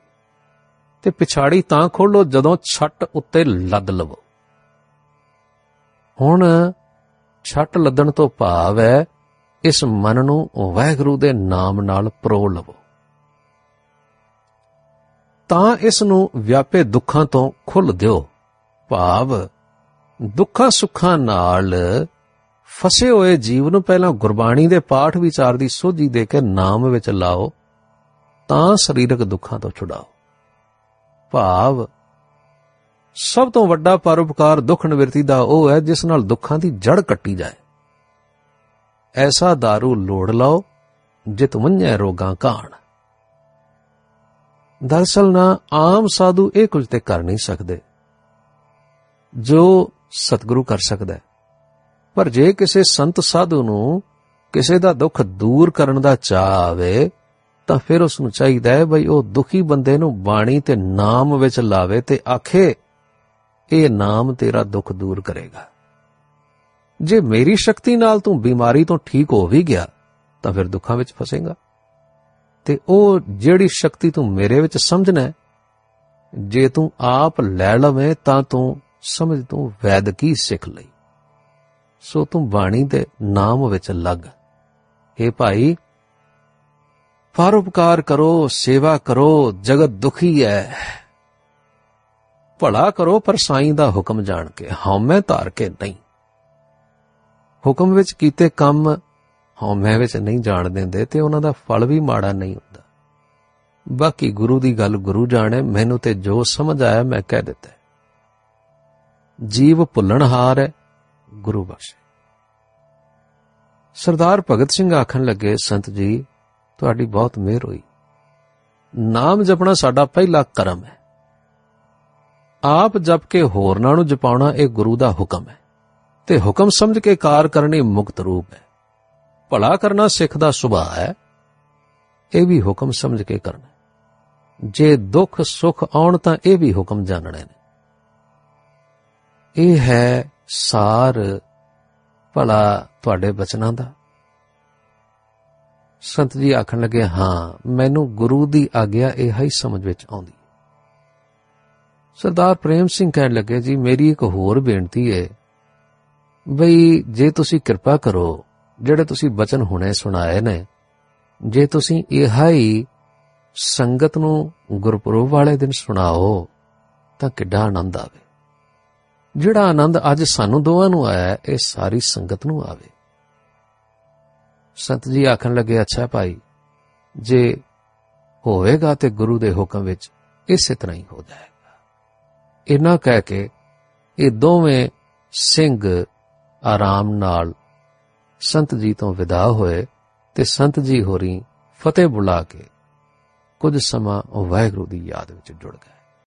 ਤੇ ਪਿਛਾੜੀ ਤਾਂ ਖੋਲੋ ਜਦੋਂ ਛੱਟ ਉੱਤੇ ਲੱਦ ਲਵੋ। ਹੁਣ ਛੱਟ ਲੱਦਣ ਤੋਂ ਭਾਵ ਹੈ, ਇਸ ਮਨ ਨੂੰ ਵਾਹਿਗੁਰੂ ਦੇ ਨਾਮ ਨਾਲ ਪਰੋ ਲਵੋ। ਤਾਂ ਇਸ ਨੂੰ ਵਿਆਪੇ ਦੁੱਖਾਂ ਤੋਂ ਖੁੱਲ ਦਿਓ। ਭਾਵ ਦੁੱਖਾਂ ਸੁੱਖਾਂ ਨਾਲ ਫਸੇ ਹੋਏ ਜੀਵ ਨੂੰ ਪਹਿਲਾਂ ਗੁਰਬਾਣੀ ਦੇ ਪਾਠ ਵਿਚਾਰ ਦੀ ਸੋਝੀ ਦੇ ਕੇ ਨਾਮ ਵਿੱਚ ਲਾਓ, ਤਾਂ ਸਰੀਰਕ ਦੁੱਖਾਂ ਤੋਂ ਛੁਡਾਓ। ਭਾਵ, ਸਭ ਤੋਂ ਵੱਡਾ ਪਰਉਪਕਾਰ ਦੁੱਖ ਨਿਵਰਤੀ ਦਾ ਉਹ ਹੈ ਜਿਸ ਨਾਲ ਦੁੱਖਾਂ ਦੀ ਜੜ ਕੱਟੀ ਜਾਏ। ਐਸਾ दारू ਲੋੜ ਲਓ, ਜਿਤ ਵੰਝੈ ਰੋਗਾਂ ਕਾਣ। ਦਰਸਲ ਨਾ, ਆਮ ਸਾਧੂ ਇਹ ਕੁਝ ਤੇ ਕਰ ਨਹੀਂ ਸਕਦੇ। ਜੋ ਸਤਿਗੁਰੂ ਕਰ ਸਕਦਾ ਹੈ। ਪਰ ਜੇ ਕਿਸੇ ਸੰਤ ਸਾਧੂ ਨੂੰ ਕਿਸੇ ਦਾ ਦੁੱਖ ਦੂਰ ਕਰਨ ਦਾ ਚਾਹ ਆਵੇ, ਤਾਂ ਫਿਰ ਉਸ ਨੂੰ ਚਾਹੀਦਾ ਹੈ ਬਈ ਉਹ ਦੁਖੀ ਬੰਦੇ ਨੂੰ ਬਾਣੀ ਤੇ ਨਾਮ ਵਿੱਚ ਲਾਵੇ ਤੇ ਆਖੇ, ਇਹ ਨਾਮ ਤੇਰਾ ਦੁੱਖ ਦੂਰ ਕਰੇਗਾ। ਜੇ ਮੇਰੀ ਸ਼ਕਤੀ ਨਾਲ ਤੂੰ ਬਿਮਾਰੀ ਤੋਂ ਠੀਕ ਹੋ ਵੀ ਗਿਆ, ਤਾਂ ਫਿਰ ਦੁੱਖਾਂ ਵਿੱਚ ਫਸੇਗਾ। ਤੇ ਉਹ ਜਿਹੜੀ ਸ਼ਕਤੀ ਤੂੰ ਮੇਰੇ ਵਿੱਚ ਸਮਝਣਾ ਜੇ ਤੂੰ ਆਪ ਲੈ ਲਵੇਂ ਤਾਂ ਤੂੰ ਸਮਝ ਤੂੰ ਵੈਦ ਕੀ ਸਿੱਖ ਲਈ। ਸੋ ਤੂੰ ਬਾਣੀ ਦੇ ਨਾਮ ਵਿੱਚ ਲੱਗ। हे ਭਾਈ ਪਰਉਪਕਾਰ ਕਰੋ, ਸੇਵਾ ਕਰੋ, ਜਗਤ ਦੁਖੀ ਹੈ ਭਲਾ ਕਰੋ, ਪਰ ਸਾਈਂ ਦਾ ਹੁਕਮ ਜਾਣ ਕੇ ਹਉਮੈ ਧਾਰ ਕੇ ਨਹੀਂ। ਹੁਕਮ ਵਿੱਚ ਕੀਤੇ ਕੰਮ ਹਉਮੈ ਵਿੱਚ ਨਹੀਂ ਜਾਣ ਦਿੰਦੇ, ਤੇ ਉਹਨਾਂ ਦਾ ਫਲ ਵੀ ਮਾੜਾ ਨਹੀਂ ਹੁੰਦਾ। ਬਾਕੀ ਗੁਰੂ ਦੀ ਗੱਲ ਗੁਰੂ ਜਾਣੇ, ਮੈਨੂੰ ਤੇ ਜੋ ਸਮਝ ਆਇਆ ਮੈਂ ਕਹਿ ਦਿੱਤਾ। ਜੀਵ ਭੁੱਲਣਹਾਰ ਹੈ ਗੁਰੂ ਬਖਸ਼ੇ। ਸਰਦਾਰ ਭਗਤ ਸਿੰਘ ਆਖਣ ਲੱਗੇ, ਸੰਤ ਜੀ, ਤੁਹਾਡੀ ਬਹੁਤ ਮਿਹਰ ਹੋਈ। ਨਾਮ ਜਪਣਾ ਸਾਡਾ ਪਹਿਲਾ ਕਰਮ ਹੈ। ਆਪ ਜਪ ਕੇ ਹੋਰਨਾਂ ਨੂੰ ਜਪਾਉਣਾ ਇਹ ਗੁਰੂ ਦਾ ਹੁਕਮ ਹੈ। ਤੇ ਹੁਕਮ ਸਮਝ ਕੇ ਕਾਰ ਕਰਨੀ ਮੁਕਤ ਰੂਪ ਹੈ। ਭਲਾ ਕਰਨਾ ਸਿੱਖ ਦਾ ਸੁਭਾਅ ਹੈ। ਇਹ ਵੀ ਹੁਕਮ ਸਮਝ ਕੇ ਕਰਨਾ ਜੇ ਦੁੱਖ ਸੁੱਖ ਆਉਣ ਤਾਂ ਇਹ ਵੀ ਹੁਕਮ ਜਾਣਣੇ ਨੇ। ਇਹ ਹੈ ਸਾਰ ਭਲਾ ਤੁਹਾਡੇ ਬਚਨਾਂ ਦਾ? ਸੰਤ ਜੀ ਆਖਣ ਲੱਗੇ, ਹਾਂ, ਮੈਨੂੰ ਗੁਰੂ ਦੀ ਆਗਿਆ ਇਹ ਹੀ ਸਮਝ ਵਿੱਚ ਆਉਂਦੀ ਸਰਦਾਰ ਪ੍ਰੇਮ ਸਿੰਘ ਕਹਿਣ ਲੱਗੇ, ਜੀ, ਮੇਰੀ ਇੱਕ ਹੋਰ ਬੇਨਤੀ ਹੈ ਬਈ, ਜੇ ਤੁਸੀਂ ਕਿਰਪਾ ਕਰੋ, ਜਿਹੜੇ ਤੁਸੀਂ ਬਚਨ ਹੁਣੇ ਸੁਣਾਏ ਨੇ, ਜੇ ਤੁਸੀਂ ਇਹ ਹੀ ਸੰਗਤ ਨੂੰ ਗੁਰਪੁਰਬ ਵਾਲੇ ਦਿਨ ਸੁਣਾਓ, ਤਾਂ ਕਿੱਡਾ ਆਨੰਦ ਆਵੇ। ਜਿਹੜਾ ਆਨੰਦ ਅੱਜ ਸਾਨੂੰ ਦੋਵਾਂ ਨੂੰ ਆਇਆ, ਇਹ ਸਾਰੀ ਸੰਗਤ ਨੂੰ ਆਵੇ। ਸੰਤ ਜੀ ਆਖਣ ਲੱਗੇ, ਅੱਛਾ ਭਾਈ, ਜੇ ਹੋਵੇਗਾ ਤੇ ਗੁਰੂ ਦੇ ਹੁਕਮ ਵਿੱਚ ਇਸੇ ਤਰ੍ਹਾਂ ਹੀ ਹੋ ਜਾਏਗਾ। ਇਨਾ ਕਹਿ ਕੇ ਇਹ ਦੋਵੇਂ ਸਿੰਘ ਆਰਾਮ ਨਾਲ ਸੰਤ ਜੀ ਤੋਂ ਵਿਦਾ ਹੋਏ ਤੇ ਸੰਤ ਜੀ ਹੋਰੀ ਫਤਿਹ ਬੁਲਾ ਕੇ ਕੁਝ ਸਮਾਂ ਉਹ ਵਾਹਿਗੁਰੂ ਦੀ ਯਾਦ ਵਿੱਚ ਜੁੜ ਗਏ।